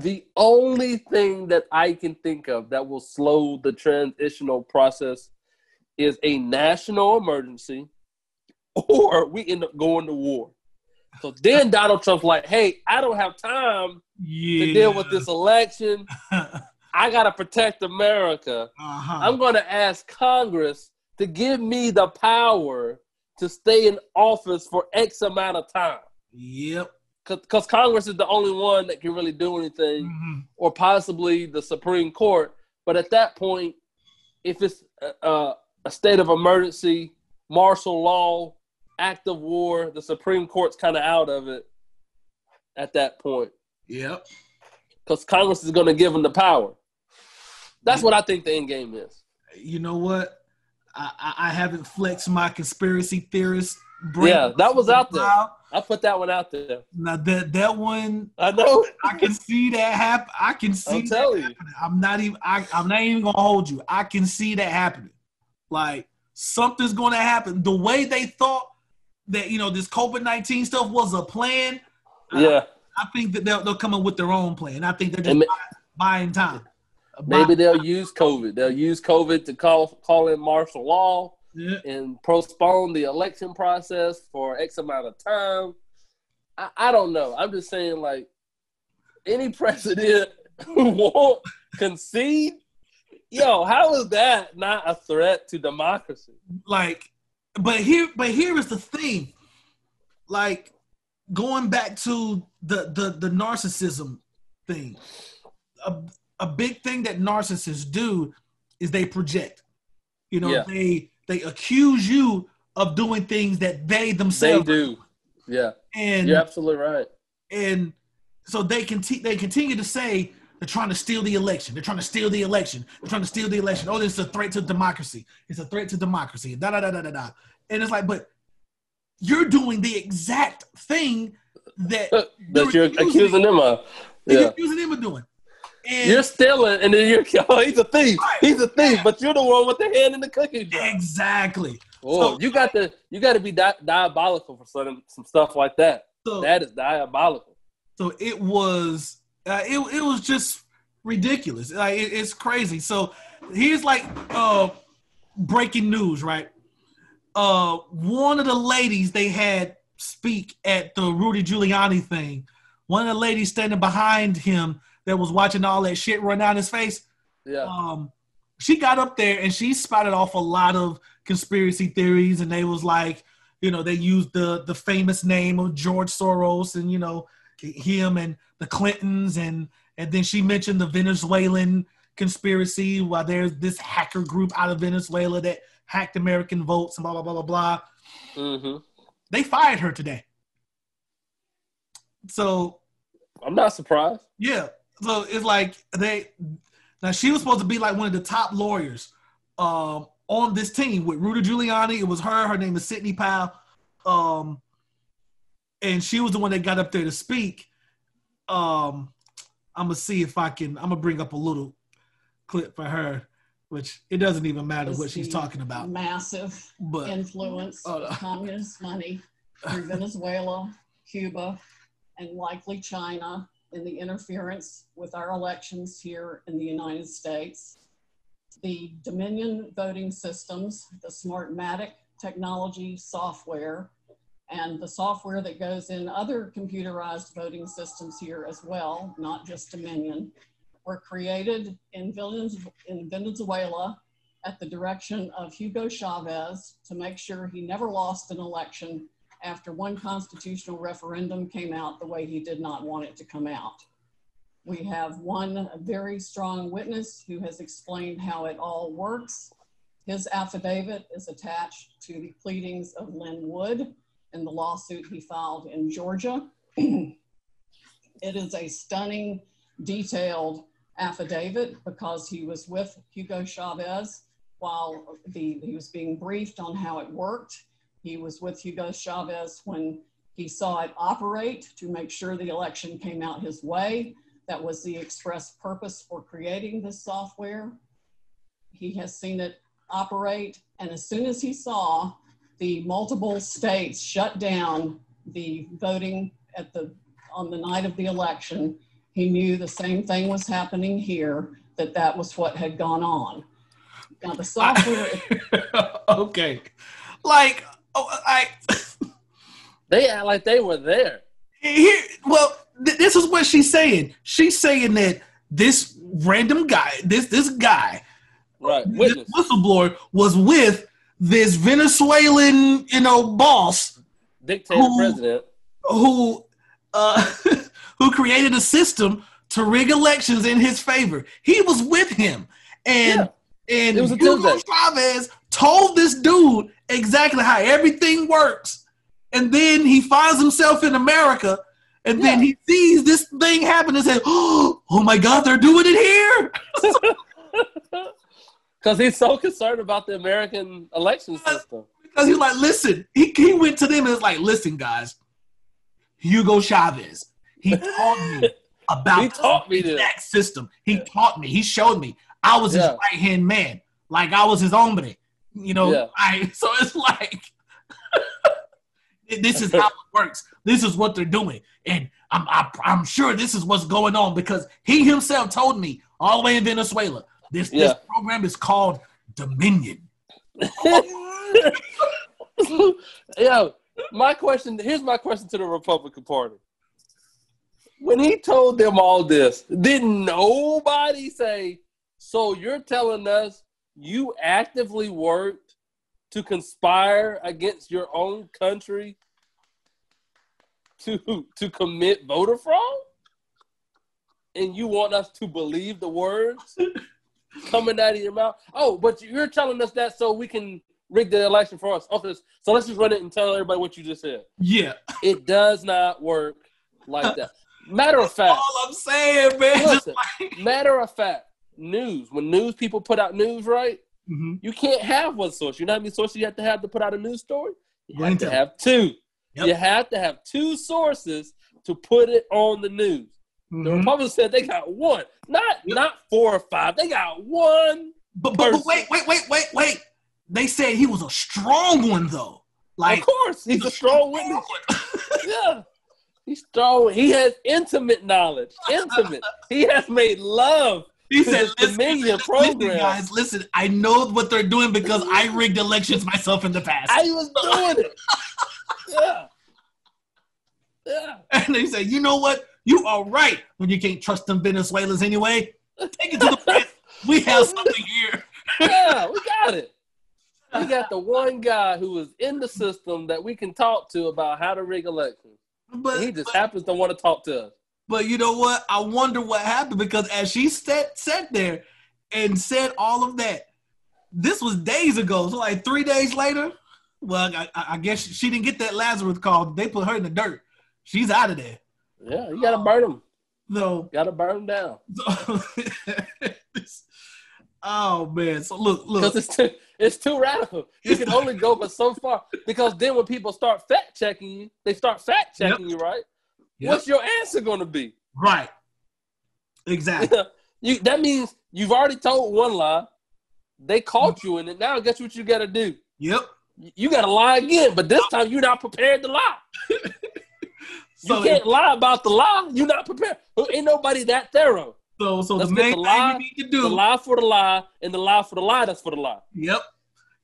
The only thing that I can think of that will slow the transitional process is a national emergency, or we end up going to war. So then Donald Trump's like, "Hey, I don't have time yeah to deal with this election. I got to protect America. uh-huh. I'm going to ask Congress to give me the power to stay in office for X amount of time. yep Because Congress is the only one that can really do anything, Mhm. or possibly the Supreme Court. But at that point, if it's a, a, state of emergency, martial law, act of war, the Supreme Court's kind of out of it at that point yep because Congress is going to give them the power. That's what I think the end game is. you know what I, I, haven't flexed my conspiracy theorist brain Yeah, that was out there. I put that one out there. now that that one I know. I can see that happen. I can see I'm that telling you. I'm not even. I, I'm not even gonna hold you. I can see that happening. Like something's gonna happen. The way they thought that you know this COVID nineteen stuff was a plan. I- Yeah, I, think that they'll, they'll come up with their own plan. I think they're just And ma- buy- buying time. maybe Buy- they'll use COVID. They'll use COVID to call call in martial law Yeah. and postpone the election process for X amount of time. I, I don't know. I'm just saying, like any president who won't concede, yo, how is that not a threat to democracy? like but here but here is the thing like going back to the the the narcissism thing a, a big thing that narcissists do is they project you know Yeah. they they accuse you of doing things that they They themselves do. Yeah, and you're absolutely right. and so they can they continue to say they're trying to steal the election. They're trying to steal the election. They're trying to steal the election. Oh, this is a threat to democracy. It's a threat to democracy. Da da da da da da. And it's like, but you're doing the exact thing that that you're accusing- accusing them of. Yeah. you're accusing him of doing. And You're stealing, and then you're oh, he's a thief. He's a thief, but you're the one with the hand in the cookie jar. exactly. Oh, So- you got to you got to be di- diabolical for some some stuff like that. So That is diabolical. So it was uh, it it was just ridiculous. Like it, it's crazy. So here's like uh breaking news, right? Uh one of the ladies they had speak at the Rudy Giuliani thing. One of the ladies standing behind him that was watching all that shit run down his face. Yeah, Um she got up there and she spouted off a lot of conspiracy theories and they was like, you know, they used the the famous name of George Soros and you know him and the Clintons and and then she mentioned the Venezuelan conspiracy while there's this hacker group out of Venezuela that hacked American votes and blah blah blah blah blah. Mm-hmm. They fired her today. So I'm not surprised. yeah. So it's like they now she was supposed to be like one of the top lawyers um on this team with Rudy Giuliani. It was her. Her name is Sidney Powell. Um and she was the one that got up there to speak. Um I'm gonna see if I can I'm gonna bring up a little clip for her, which it doesn't even matter what she's talking about. Massive But influence Oh, no. communist money through Venezuela, Cuba, and likely China in the interference with our elections here in the United States. The Dominion voting systems, the Smartmatic technology software, and the software that goes in other computerized voting systems here as well, not just Dominion, were created in Venez- in Venezuela at the direction of Hugo Chavez to make sure he never lost an election after one constitutional referendum came out the way he did not want it to come out. We have one very strong witness who has explained how it all works. His affidavit is attached to the pleadings of Lin Wood in the lawsuit he filed in Georgia. it is a stunning, detailed affidavit because he was with Hugo Chavez while the, he was being briefed on how it worked. He was with Hugo Chavez when he saw it operate to make sure the election came out his way. That was the express purpose for creating this software. He has seen it operate, and as soon as he saw the multiple states shut down the voting at the on the night of the election, he knew the same thing was happening here. That that was what had gone on. Now the software. okay, like oh, I They act like they were there. here. Well, th- this is what she's saying. She's saying that this random guy, this this guy, Right. this whistleblower, was with this Venezuelan, you know, boss Dictator Who- president. who uh, who created a system to rig elections in his favor. He was with him, and and It was a Hugo Tuesday. Chavez told this dude exactly how everything works, and then he finds himself in America. And then he sees this thing happen and says, "Oh my God, they're doing it here!" Because he's so concerned about the American election system. Because he's like, "Listen," he, he went to them and was like, "Listen, guys, Hugo Chavez, he taught me about He taught me the this. system. He taught me. He showed me. I was his right hand man, like I was his hombre. You know, Yeah. I so it's like this is how it works. This is what they're doing, and I'm I, I'm sure this is what's going on because he himself told me all the way in Venezuela. This this program is called Dominion. Yo, my question here's my question to the Republican Party. When he told them all this, didn't nobody say, So you're telling us you actively worked to conspire against your own country to to commit voter fraud? And you want us to believe the words coming out of your mouth? Oh, but you're telling us that so we can rig the election for us. Okay, so let's just run it and tell everybody what you just said. Yeah, It does not work like that. Matter of fact, all I'm saying, man. Listen. like, matter of fact, news. When news people put out news, right? Mhm. You can't have one source. You know how many sources you have to have to put out a news story? You have to have two. Yep. You have to have two sources to put it on the news. The Mhm. Republicans said they got one, not Yep. not four or five. They got one. But, but, but wait, wait, wait, wait, wait. They said he was a strong one though. Like of course, he's a strong witness. one. Yeah. He's strong. He has intimate knowledge. Intimate. He has made love. He said, this listen, listen, program. guys, listen, I know what they're doing because I rigged elections myself in the past. I was doing it. Yeah. Yeah. and they said, you know what? You are right when you can't trust them Venezuelans anyway. Take it to the press. We have something here. Yeah, we got it. We got the one guy who is in the system that we can talk to about how to rig elections. But, He just but, happens to want to talk to us. But you know what? I wonder what happened because as she sat, sat there and said all of that, this was days ago. So like three days later, well, I, I guess she didn't get that Lazarus call. They put her in the dirt. She's out of there. Yeah, you gotta burn him. So, Gotta burn them down. oh man. So look, Because look. it's too it's too radical. You can only go but so far. Because then when people start fact checking you, they start fact checking you, right? Yep. What's your answer gonna be? Right. Exactly. you that means you've already told one lie. They caught mm. you in it. Now guess what you gotta do? Yep. You gotta lie again, but this time you're not prepared to lie. So you can't lie about the lie. You're not prepared. Ain't nobody that thorough. so so Let's the main the thing lie- you need to do The lie for the lie, and the lie for the lie that's for the lie. Yep.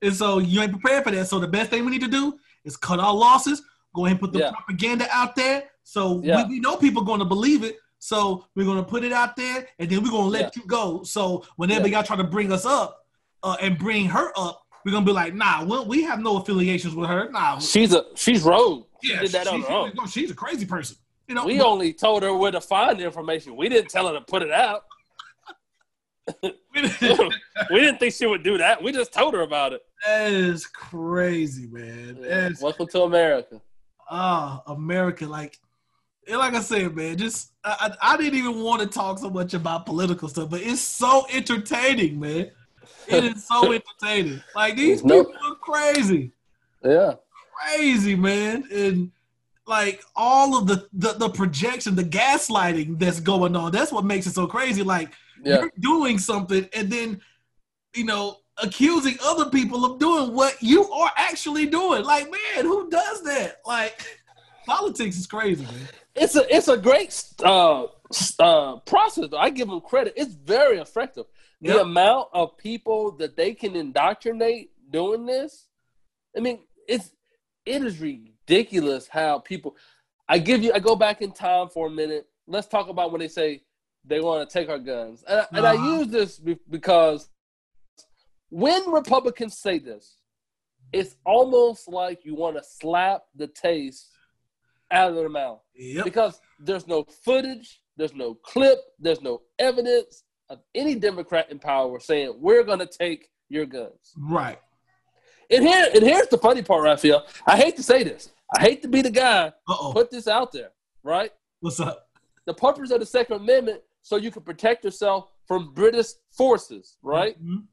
And so you ain't prepared for that. So the best thing we need to do is cut our losses. Go ahead and put the Yeah. propaganda out there. So Yeah. we, we know people going to believe it. So we're going to put it out there, and then we're going to let Yeah. you go. So whenever y'all try to bring us up uh, and bring her up, we're gonna be like, nah, we, we have no affiliations with her. Nah, She's a she's rogue. She yeah, did that on she- her own. no, she's a crazy person. You know, We but- only told her where to find the information. We didn't tell her to put it out. we didn't think she would do that. We just told her about it. that is crazy, man. That's Welcome to America. ah America. Like, and like I said, man, just I, I, didn't even want to talk so much about political stuff, but it's so entertaining, man. It is so entertaining. Like these Nope. people are crazy. Yeah. crazy, man. And like all of the, the the projection, the gaslighting that's going on, that's what makes it so crazy. Like Yeah. you're doing something and then you know accusing other people of doing what you are actually doing. Like, man, who does that? Like politics is crazy, man. It's a it's a great uh, uh, process. Though. I give them credit. It's very effective. The Yep. amount of people that they can indoctrinate doing this, I mean, it's it is ridiculous how people. I give you. I go back in time for a minute. Let's talk about when they say they want to take our guns, and, I- and I Uh-huh. use this because when Republicans say this, it's almost like you want to slap the taste out of their mouth Yep. because there's no footage, there's no clip, there's no evidence of any Democrat in power saying we're going to take your guns. Right. And here, and here's the funny part, Raphael. I hate to say this. I hate to be the guy Uh oh. put this out there, right? What's up? The purpose of the Second Amendment so you can protect yourself from British forces, right? Mhm.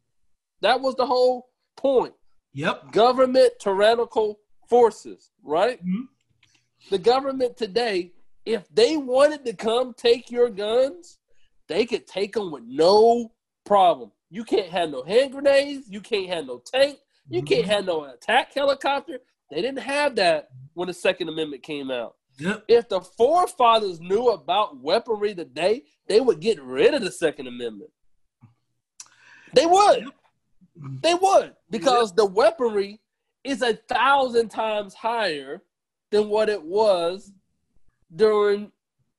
That was the whole point. Yep. government tyrannical forces, right? Mhm. The government today, if they wanted to come take your guns, they could take them with no problem. You can't have no hand grenades. You can't have no tank. You can't Mhm. have no attack helicopter. They didn't have that when the Second Amendment came out. Yep. If the forefathers knew about weaponry today, they would get rid of the Second Amendment. They would. They would because the weaponry is a thousand times higher than what it was during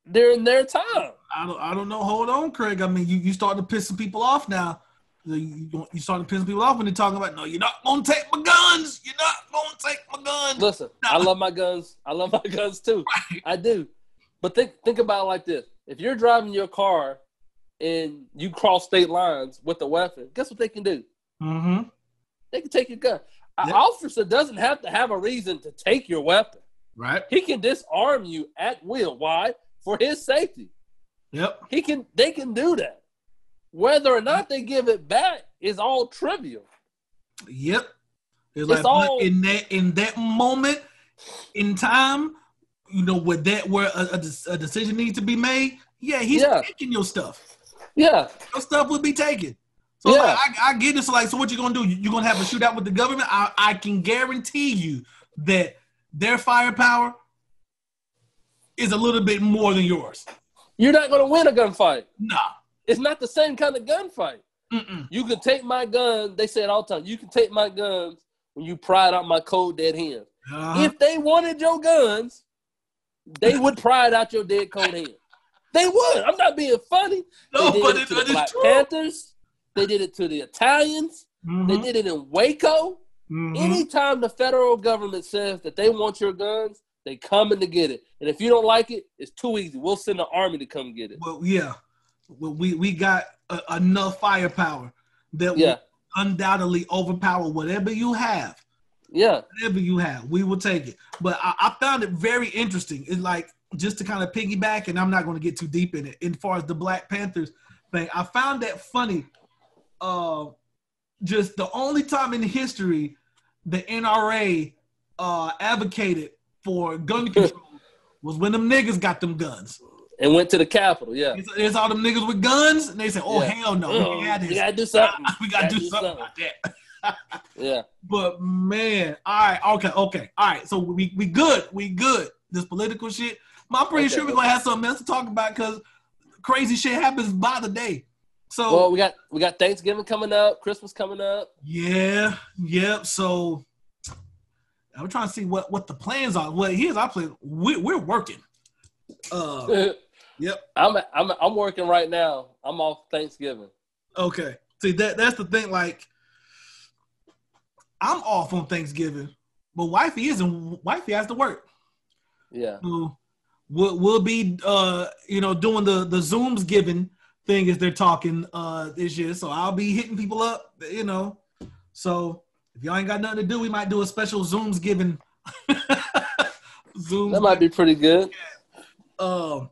during their time. I don't, I don't know. Hold on, Craig. I mean, you, you starting to piss some people off now. You, you, starting to piss people off when they're talking about, no, you're not going to take my guns. You're not going to take my guns. Listen, I love my guns. I love my guns too. I do. But think think about it like this: if you're driving your car and you cross state lines with a weapon, guess what they can do? Mm-hmm. They can take your gun. An Yep. officer doesn't have to have a reason to take your weapon. Right. He can disarm you at will. Why? For his safety. Yep. He can they can do that. Whether or not they give it back is all trivial. Yep. It's, It's like all- in that in that moment in time, you know, where that where a, a, a decision needs to be made. Yeah, he's Yeah. taking your stuff. Yeah. Your stuff will be taken. So Yeah. like, I, I get this. Like, so what you gonna do? You, you gonna have a shootout with the government? I, I can guarantee you that their firepower is a little bit more than yours. You're not gonna win a gunfight. Nah. It's not the same kind of gunfight. Mm-mm. You can take my gun, they say it all the time. You can take my guns when you pry out my cold dead hand. Uh-huh. If they wanted your guns, they would pry it out your dead cold hand. They would. I'm not being funny. no, they did but it it, to the Black true. Panthers. They did it to the Italians. They Mhm. did it in Waco. Mhm. Anytime the federal government says that they want your guns, they coming to get it. And if you don't like it, it's too easy. We'll send the army to come get it. Well, yeah, well, we we got uh, enough firepower that Yeah, will undoubtedly overpower whatever you have. yeah, Whatever you have, we will take it. But I, I found it very interesting. It's like just to kind of piggyback, and I'm not going to get too deep in it. In far as the Black Panthers thing, I found that funny. Uh, just the only time in history the NRA uh, advocated for gun control was when them niggas got them guns. and went to the Capitol. Yeah, It's, it's all them niggas with guns, and they said, "Oh Yeah. hell no, we can't have this. we gotta do something. we gotta, Gotta do, something, about that." Yeah, But man, all right, okay, okay, all right. So we we good, we good. This political shit. I'm pretty Okay. sure we're gonna have something else to talk about because crazy shit happens by the day. So Well, we got we got Thanksgiving coming up, Christmas coming up. yeah, yep. So I'm trying to see what what the plans are. Well, here's our plan. We, we're working. Uh, yep. I'm I'm I'm working right now. I'm off Thanksgiving. Okay. See that that's the thing. Like, I'm off on Thanksgiving, but wifey isn't. Wifey has to work. Yeah, So we'll, we'll be uh you know doing the the zooms giving thing as they're talking uh this year. So I'll be hitting people up, you know. So if y'all ain't got nothing to do, we might do a special zooms giving. Zooms That might be pretty good. um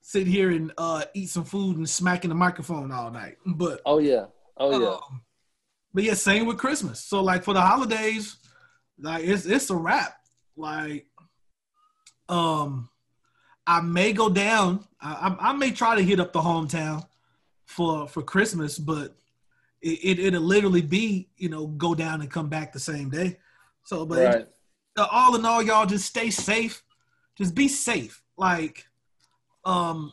sit here and uh eat some food and smacking the microphone all night. But Oh yeah. Oh yeah. um, but yeah, same with Christmas. So like for the holidays, like it's it's a wrap. Like um I may go down. I, I, I may try to hit up the hometown for for Christmas, but it, it it'll literally be you know go down and come back the same day. So, but right. uh, all in all, y'all just stay safe. Just be safe. Like, um,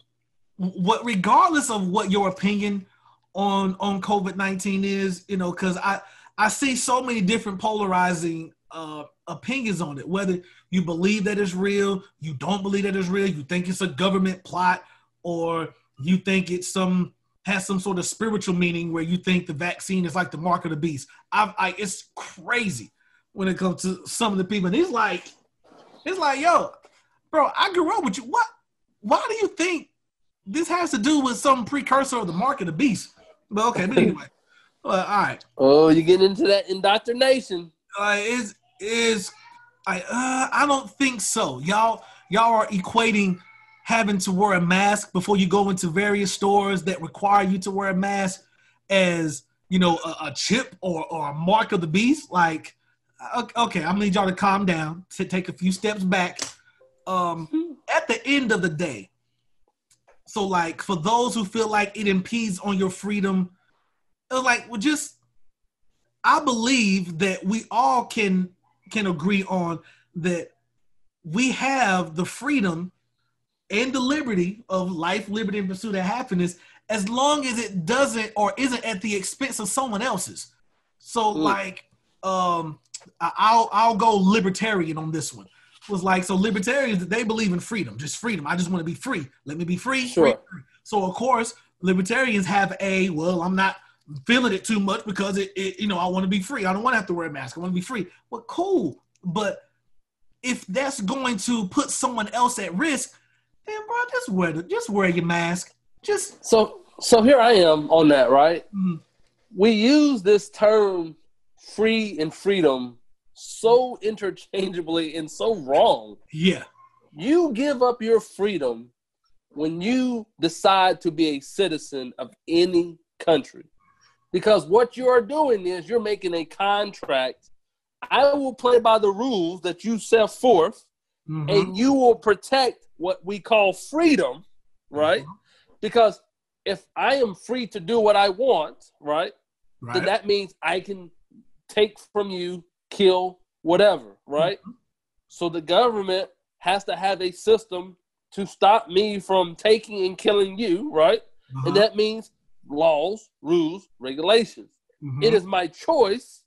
what regardless of what your opinion on on COVID nineteen is, you know, because I I see so many different polarizing uh opinions on it. Whether you believe that it's real, you don't believe that it's real, you think it's a government plot, or you think it's some has some sort of spiritual meaning where you think the vaccine is like the mark of the beast. I, I it's crazy when it comes to some of the people. And he's like, it's like, yo, bro, I grew up with you. What? Why do you think this has to do with some precursor of the mark of the beast? But okay, but anyway, uh, all right. Oh, you're getting into that indoctrination. Uh, is is I uh, I don't think so. Y'all y'all are equating having to wear a mask before you go into various stores that require you to wear a mask as you know a, a chip or or a mark of the beast. Like, okay, I'm gonna need y'all to calm down, to take a few steps back. Um, at the end of the day, so like for those who feel like it impedes on your freedom, uh, like well just I believe that we all can can agree on that we have the freedom and the liberty of life, liberty, and pursuit of happiness as long as it doesn't or isn't at the expense of someone else's. So Mm. like um I'll I'll go libertarian on this one. Was like so libertarians they believe in freedom, just freedom. I just want to be free. Let me be free. Sure. free. So of course libertarians have a well, I'm not feeling it too much because it, it you know I want to be free. I don't want to have to wear a mask. I want to be free. Well, cool. But if that's going to put someone else at risk, then bro, just wear the, just wear your mask. Just So so here I am on that, right? Mhm. We use this term free and freedom so interchangeably and so wrong. yeah, You give up your freedom when you decide to be a citizen of any country. Because what you are doing is you're making a contract. I will play by the rules that you set forth, Mhm. and you will protect what we call freedom, right? Because if I am free to do what I want, right, right. then that means I can take from you, kill, whatever, right? So the government has to have a system to stop me from taking and killing you, right? Uh-huh. And that means laws, rules, regulations. Mhm. It is my choice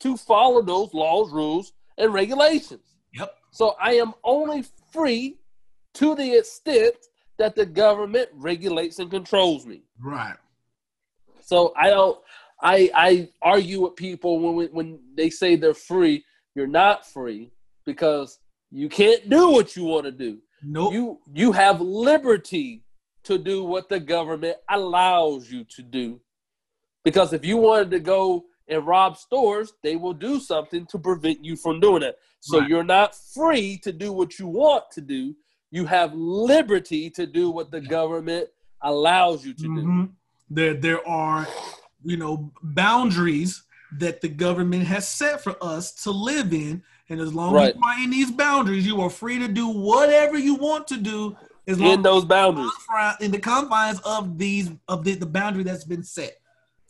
to follow those laws, rules, and regulations. Yep. So I am only free to the extent that the government regulates and controls me. right. So I don't. I I argue with people when we, when they say they're free. You're not free because you can't do what you want to do. Nope. You you have liberty to do what the government allows you to do. Because if you wanted to go and rob stores, they will do something to prevent you from doing it. So Right. you're not free to do what you want to do. You have liberty to do what the government allows you to do. Mhm. There there are you know boundaries that the government has set for us to live in, and as long Right. as you are in these boundaries, you are free to do whatever you want to do. As long In those boundaries. in the confines of these of the, the boundary that's been set. It's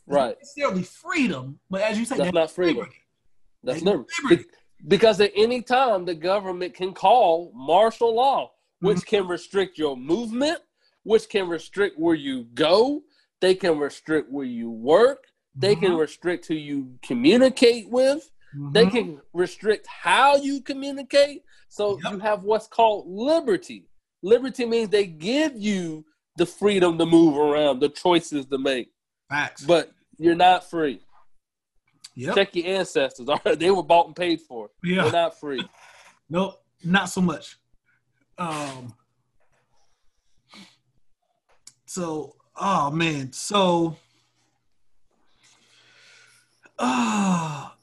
Right. necessarily freedom, but as you say, That's not freedom. liberty. That's That's liberty. liberty. Because at any time, the government can call martial law, which Mm-hmm. can restrict your movement, which can restrict where you go. They can restrict where you work. They can Mhm. restrict who you communicate with. They Mhm. can restrict how you communicate. So Yep. you have what's called liberty. Liberty means they give you the freedom to move around, the choices to make, facts. but you're not free. yep. Check your ancestors. They were bought and paid for. yeah. They're not free. Nope, not so much. Um, So, oh man, so ah,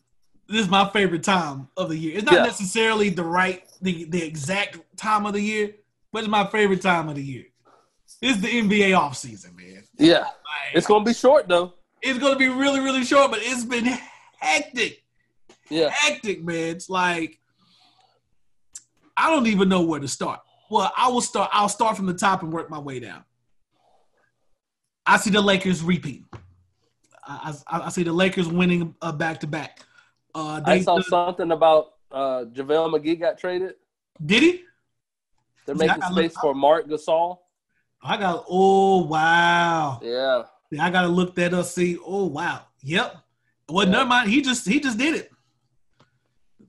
this is my favorite time of the year. It's not Yeah. necessarily the right, the, the exact time of the year, it's my favorite time of the year. It's the NBA offseason, man. Yeah, Like, it's gonna be short though. it's gonna be really, really short, but it's been hectic, Yeah, hectic, man. It's like I don't even know where to start. Well, I will start. I'll start from the top and work my way down. I see the Lakers repeat. I, I, I see the Lakers winning a back to back. Uh, I saw something about uh, JaVale McGee got traded. did he? They're making space look- for Marc Gasol. I got. Oh wow! Yeah, Yeah, I gotta look that up. See. Oh wow. Yep. Well, Yeah. never mind. He just he just did it.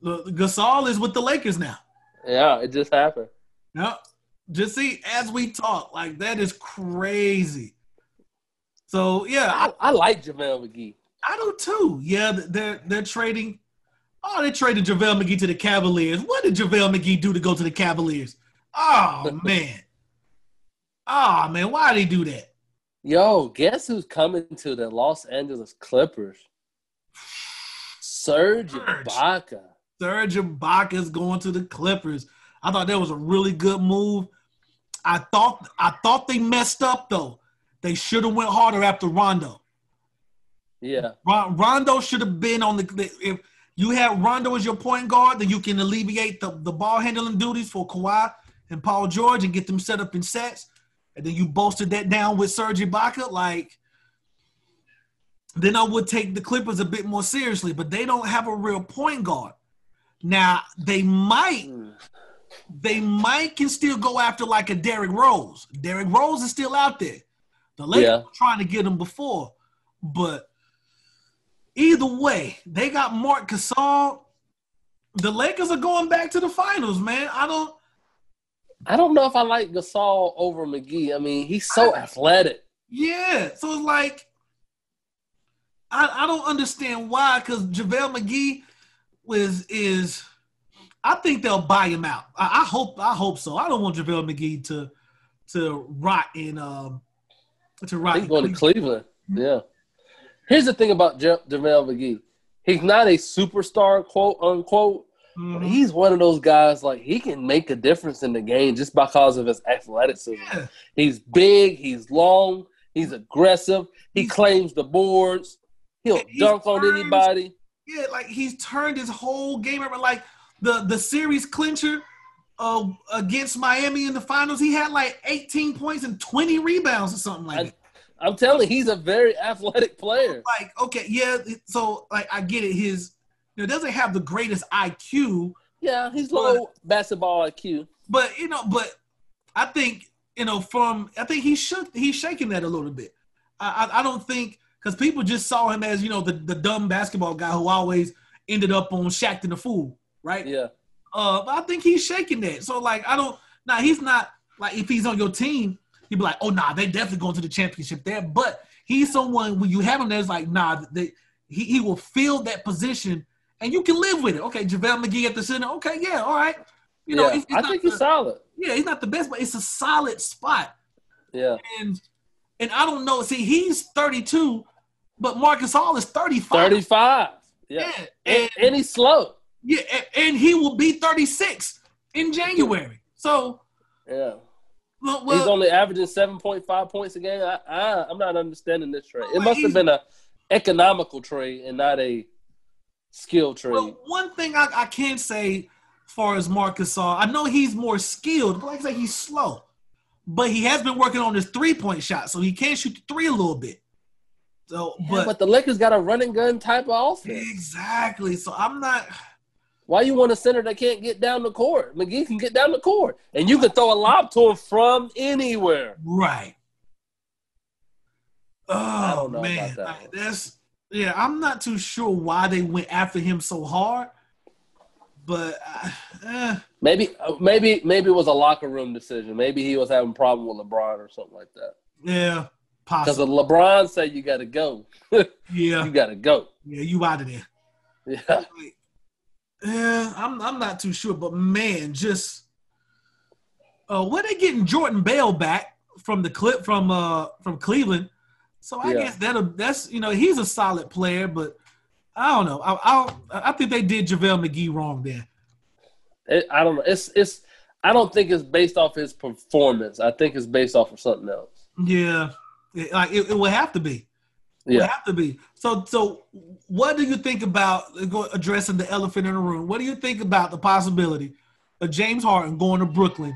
Gasol is with the Lakers now. yeah, it just happened. Yep. Just see as we talk, like that is crazy. So yeah, I, I, I like JaVale McGee. I do too. Yeah, they're they're trading. Oh, they traded JaVale McGee to the Cavaliers. What did JaVale McGee do to go to the Cavaliers? Oh man. Oh man, why did he do that? Yo, guess who's coming to the Los Angeles Clippers? Serge Serge. Ibaka. Serge Ibaka's going to the Clippers. I thought that was a really good move. I thought I thought they messed up though. They should have went harder after Rondo. Yeah, Rondo should have been on the. If you had Rondo as your point guard, then you can alleviate the, the ball handling duties for Kawhi and Paul George and get them set up in sets. And then you bolstered that down with Serge Ibaka. Like, then I would take the Clippers a bit more seriously. But they don't have a real point guard. Now they might, they might can still go after like a Derrick Rose. Derrick Rose is still out there. The Lakers Yeah. were trying to get him before, but either way, they got Marc Gasol. The Lakers are going back to the finals, man. I don't. I don't know if I like Gasol over McGee. I mean, he's so athletic. Yeah, so it's like I, I don't understand why because JaVale McGee was is I think they'll buy him out. I, I hope I hope so. I don't want JaVale McGee to to rot in um to rot. He's in going to Cleveland. Cleveland. Yeah. Here's the thing about Ja- JaVale McGee. He's not a superstar, quote unquote. Mhm. He's one of those guys like he can make a difference in the game just because of his athleticism. Yeah. He's big, he's long, he's aggressive, he He's- claims the boards, he'll dunk on anybody. Yeah, like he's turned his whole game over. Like the the series clincher uh, against Miami in the finals, he had like 18 points and 20 rebounds or something like I- that. I'm telling you, he's a very athletic player. Like, okay, yeah, so like I get it. His you know doesn't have the greatest IQ, Yeah, he's low basketball IQ. but you know, but I think you know from I think he shook he's shaking that a little bit. I I, I don't think because people just saw him as you know the the dumb basketball guy who always ended up on Shaqtin' a Fool, right? Yeah. Uh, but I think he's shaking that. So like, I don't. Now he's not like if he's on your team, he'd be like, oh nah, they definitely going to the championship there. But he's someone when you have him there's like, nah, they, he he will fill that position and you can live with it. Okay, JaVale McGee at the center. Okay, yeah, all right. You know, yeah. he's, he's I think the, he's solid. yeah, he's not the best, but it's a solid spot. Yeah. And and I don't know. See, he's 32, but Marc Gasol is 35. 35. Yeah. Yeah, And, and, and he's slow. yeah, and, and he will be 36 in January. So, Yeah. well, he's only averaging 7.5 points a game. I, I, I'm not understanding this trade. It oh, must have been a economical trade and not a skill trade. well, one thing I, I can say as far as Marc Gasol, I know he's more skilled, but like I say, he's slow. But he has been working on his three point shot, so he can shoot the three a little bit. So, Yeah, but, but, the Lakers got a running gun type of offense. exactly. So I'm not. Why you want a center that can't get down the court? McGee can get down the court, and you can throw a lob to him from anywhere. Right. Oh don't know about man, that one. that's yeah. I'm not too sure why they went after him so hard, but uh, Maybe, maybe, maybe it was a locker room decision. Maybe he was having a problem with LeBron or something like that. yeah, Because possible. if LeBron said you got to go, Yeah, you got to go. yeah, you out of there. Yeah, Like, yeah, I'm I'm not too sure, but man, just uh, when they getting Jordan Bell back from the clip from uh from Cleveland. So I Yeah. guess that that's you know he's a solid player, but I don't know. I I, I think they did JaVale McGee wrong there. It, I don't know. It's it's. I don't think it's based off his performance. I think it's based off of something else. Yeah, it, like it, it would have to be. It would Yeah. have to be. So so what do you think about addressing the elephant in the room? What do you think about the possibility of James Harden going to Brooklyn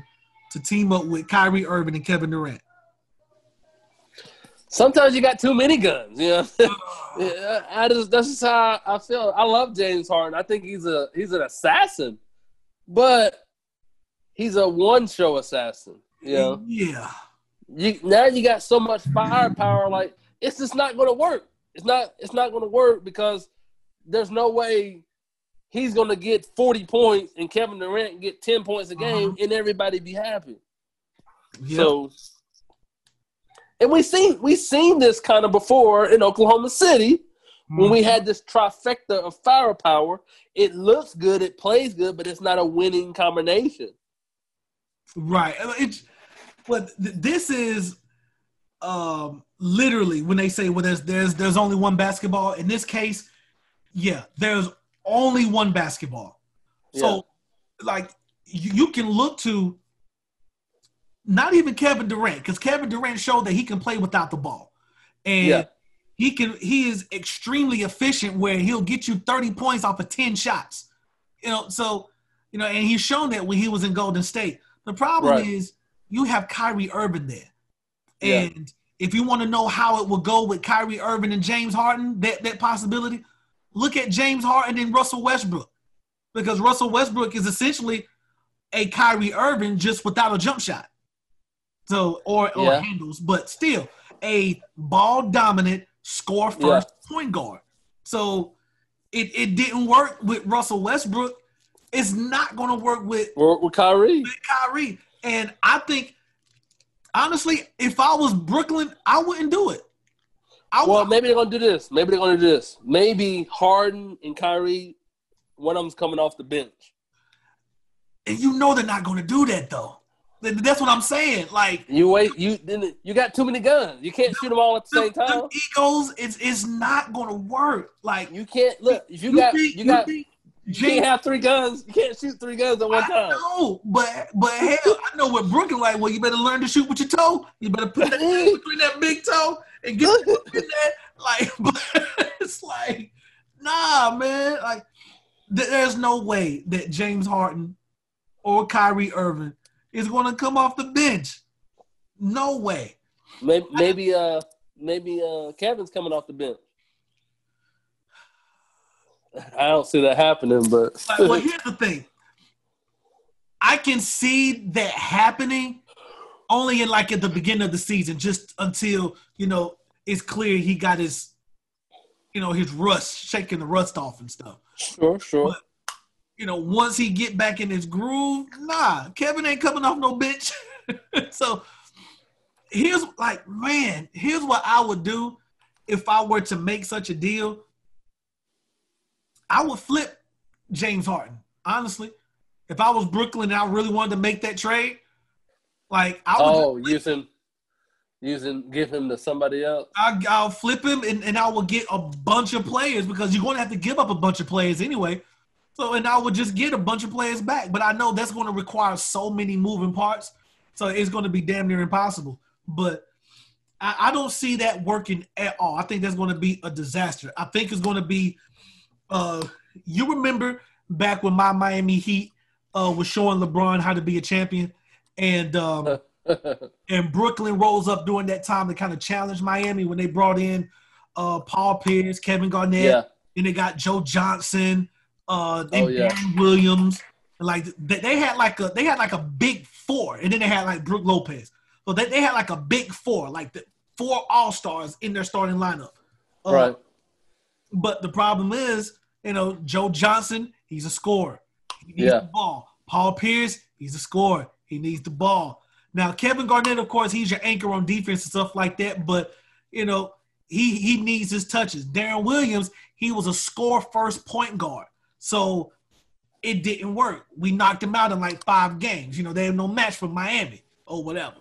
to team up with Kyrie Irving and Kevin Durant? Sometimes you got too many guns. You know. Yeah, I just that's just how I feel. I love James Harden. I think he's a he's an assassin, but he's a one show assassin. You know, Yeah. you now you got so much firepower. Like it's just not going to work. It's not. It's not going to work because there's no way he's going to get 40 points and Kevin Durant get 10 points a game uh-huh. and everybody be happy. Yep. So, and we seen we seen this kind of before in Oklahoma City when we had this trifecta of firepower. It looks good, it plays good, but it's not a winning combination. Right. It's but th- this is um literally when they say well there's there's there's only one basketball. In this case, yeah, there's only one basketball. So like you, you can look to not even Kevin Durant, because Kevin Durant showed that he can play without the ball. And Yeah. he can he is extremely efficient where he'll get you 30 points off of 10 shots. You know, so you know, and he's shown that when he was in Golden State. The problem Right. is you have Kyrie Irving there. Yeah. And if you want to know how it will go with Kyrie Irving and James Harden, that, that possibility, look at James Harden and Russell Westbrook. Because Russell Westbrook is essentially a Kyrie Irving just without a jump shot. So or, or Yeah. handles, but still a ball dominant score first point guard. So it, it didn't work with Russell Westbrook. It's not going to work with With, with Kyrie. with Kyrie. And I think, honestly, if I was Brooklyn, I wouldn't do it. I Well, would. maybe they're gonna do this. Maybe they're gonna do this. Maybe Harden and Kyrie, one of them's coming off the bench. And you know they're not going to do that, though. Th- That's what I'm saying. Like, You wait. You then you got too many guns. You can't shoot them all at the same time. them egos, it's, it's not going to work. Like, You can't look. If you, got think- you got think you can't have three guns. You can't shoot three guns at one I time. know, but but hell, I know what Brooklyn like. Well, you better learn to shoot with your toe. You better put that thing between that big toe and get in there. Like, but it's like, nah, man. Like, there's no way that James Harden or Kyrie Irving is going to come off the bench. No way. Maybe maybe uh maybe uh Kevin's coming off the bench. I don't see that happening, but well, here's the thing. I can see that happening only in like at the beginning of the season, just until you know it's clear he got his, you know, his rust, shaking the rust off and stuff. sure, sure. You know, once he get back in his groove, nah, Kevin ain't coming off no bench. so here's like, man, here's what I would do if I were to make such a deal. I would flip James Harden, honestly. If I was Brooklyn and I really wanted to make that trade, like I would Oh, using using give him to somebody else. I, I'll flip him and, and I will get a bunch of players because you're going to have to give up a bunch of players anyway. So, and I would just get a bunch of players back. But I know that's going to require so many moving parts. So it's going to be damn near impossible. But I, I don't see that working at all. I think that's going to be a disaster. I think it's going to be, uh, you remember back when my Miami Heat uh, was showing LeBron how to be a champion and, um, and Brooklyn rolls up during that time to kind of challenge Miami when they brought in uh, Paul Pierce, Kevin Garnett, yeah, and they got Joe Johnson, uh, and Oh, yeah. Williams. Like they, they had like a they had like a big four, and then they had like Brook Lopez. So they, they had like a big four, like the four all stars in their starting lineup. Uh, right. But the problem is, you know, Joe Johnson, he's a scorer. He needs Yeah. the ball. Paul Pierce, he's a scorer. He needs the ball. Now, Kevin Garnett, of course, he's your anchor on defense and stuff like that, but you know, he he needs his touches. Deron Williams, he was a score first point guard. So it didn't work. We knocked them out in like five games. You know, they have no match for Miami or whatever.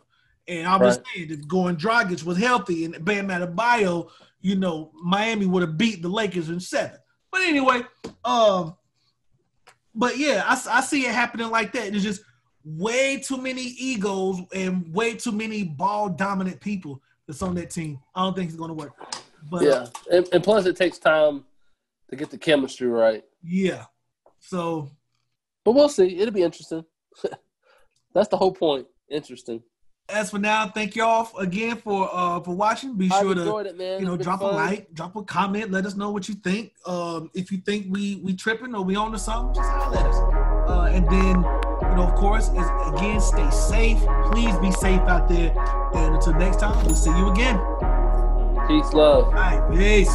And I'm just saying, if Goran Dragic was healthy and Bam Adebayo, you know, Miami would have beat the Lakers in seven. But anyway, um, but yeah, I, I see it happening like that. There's just way too many egos and way too many ball dominant people that's on that team. I don't think it's going to work. But yeah, and, and plus it takes time to get the chemistry right. Yeah, so But we'll see. It'll be interesting. That's the whole point. Interesting. as for now, thank y'all again for uh for watching. Be sure to it, you know It's drop a fun. like, drop a comment, let us know what you think. Um, if you think we we tripping or we on to something, just holler at us. Uh, and then you know, of course, is again, stay safe. Please be safe out there. And until next time, we'll see you again. Peace, love. All right, peace.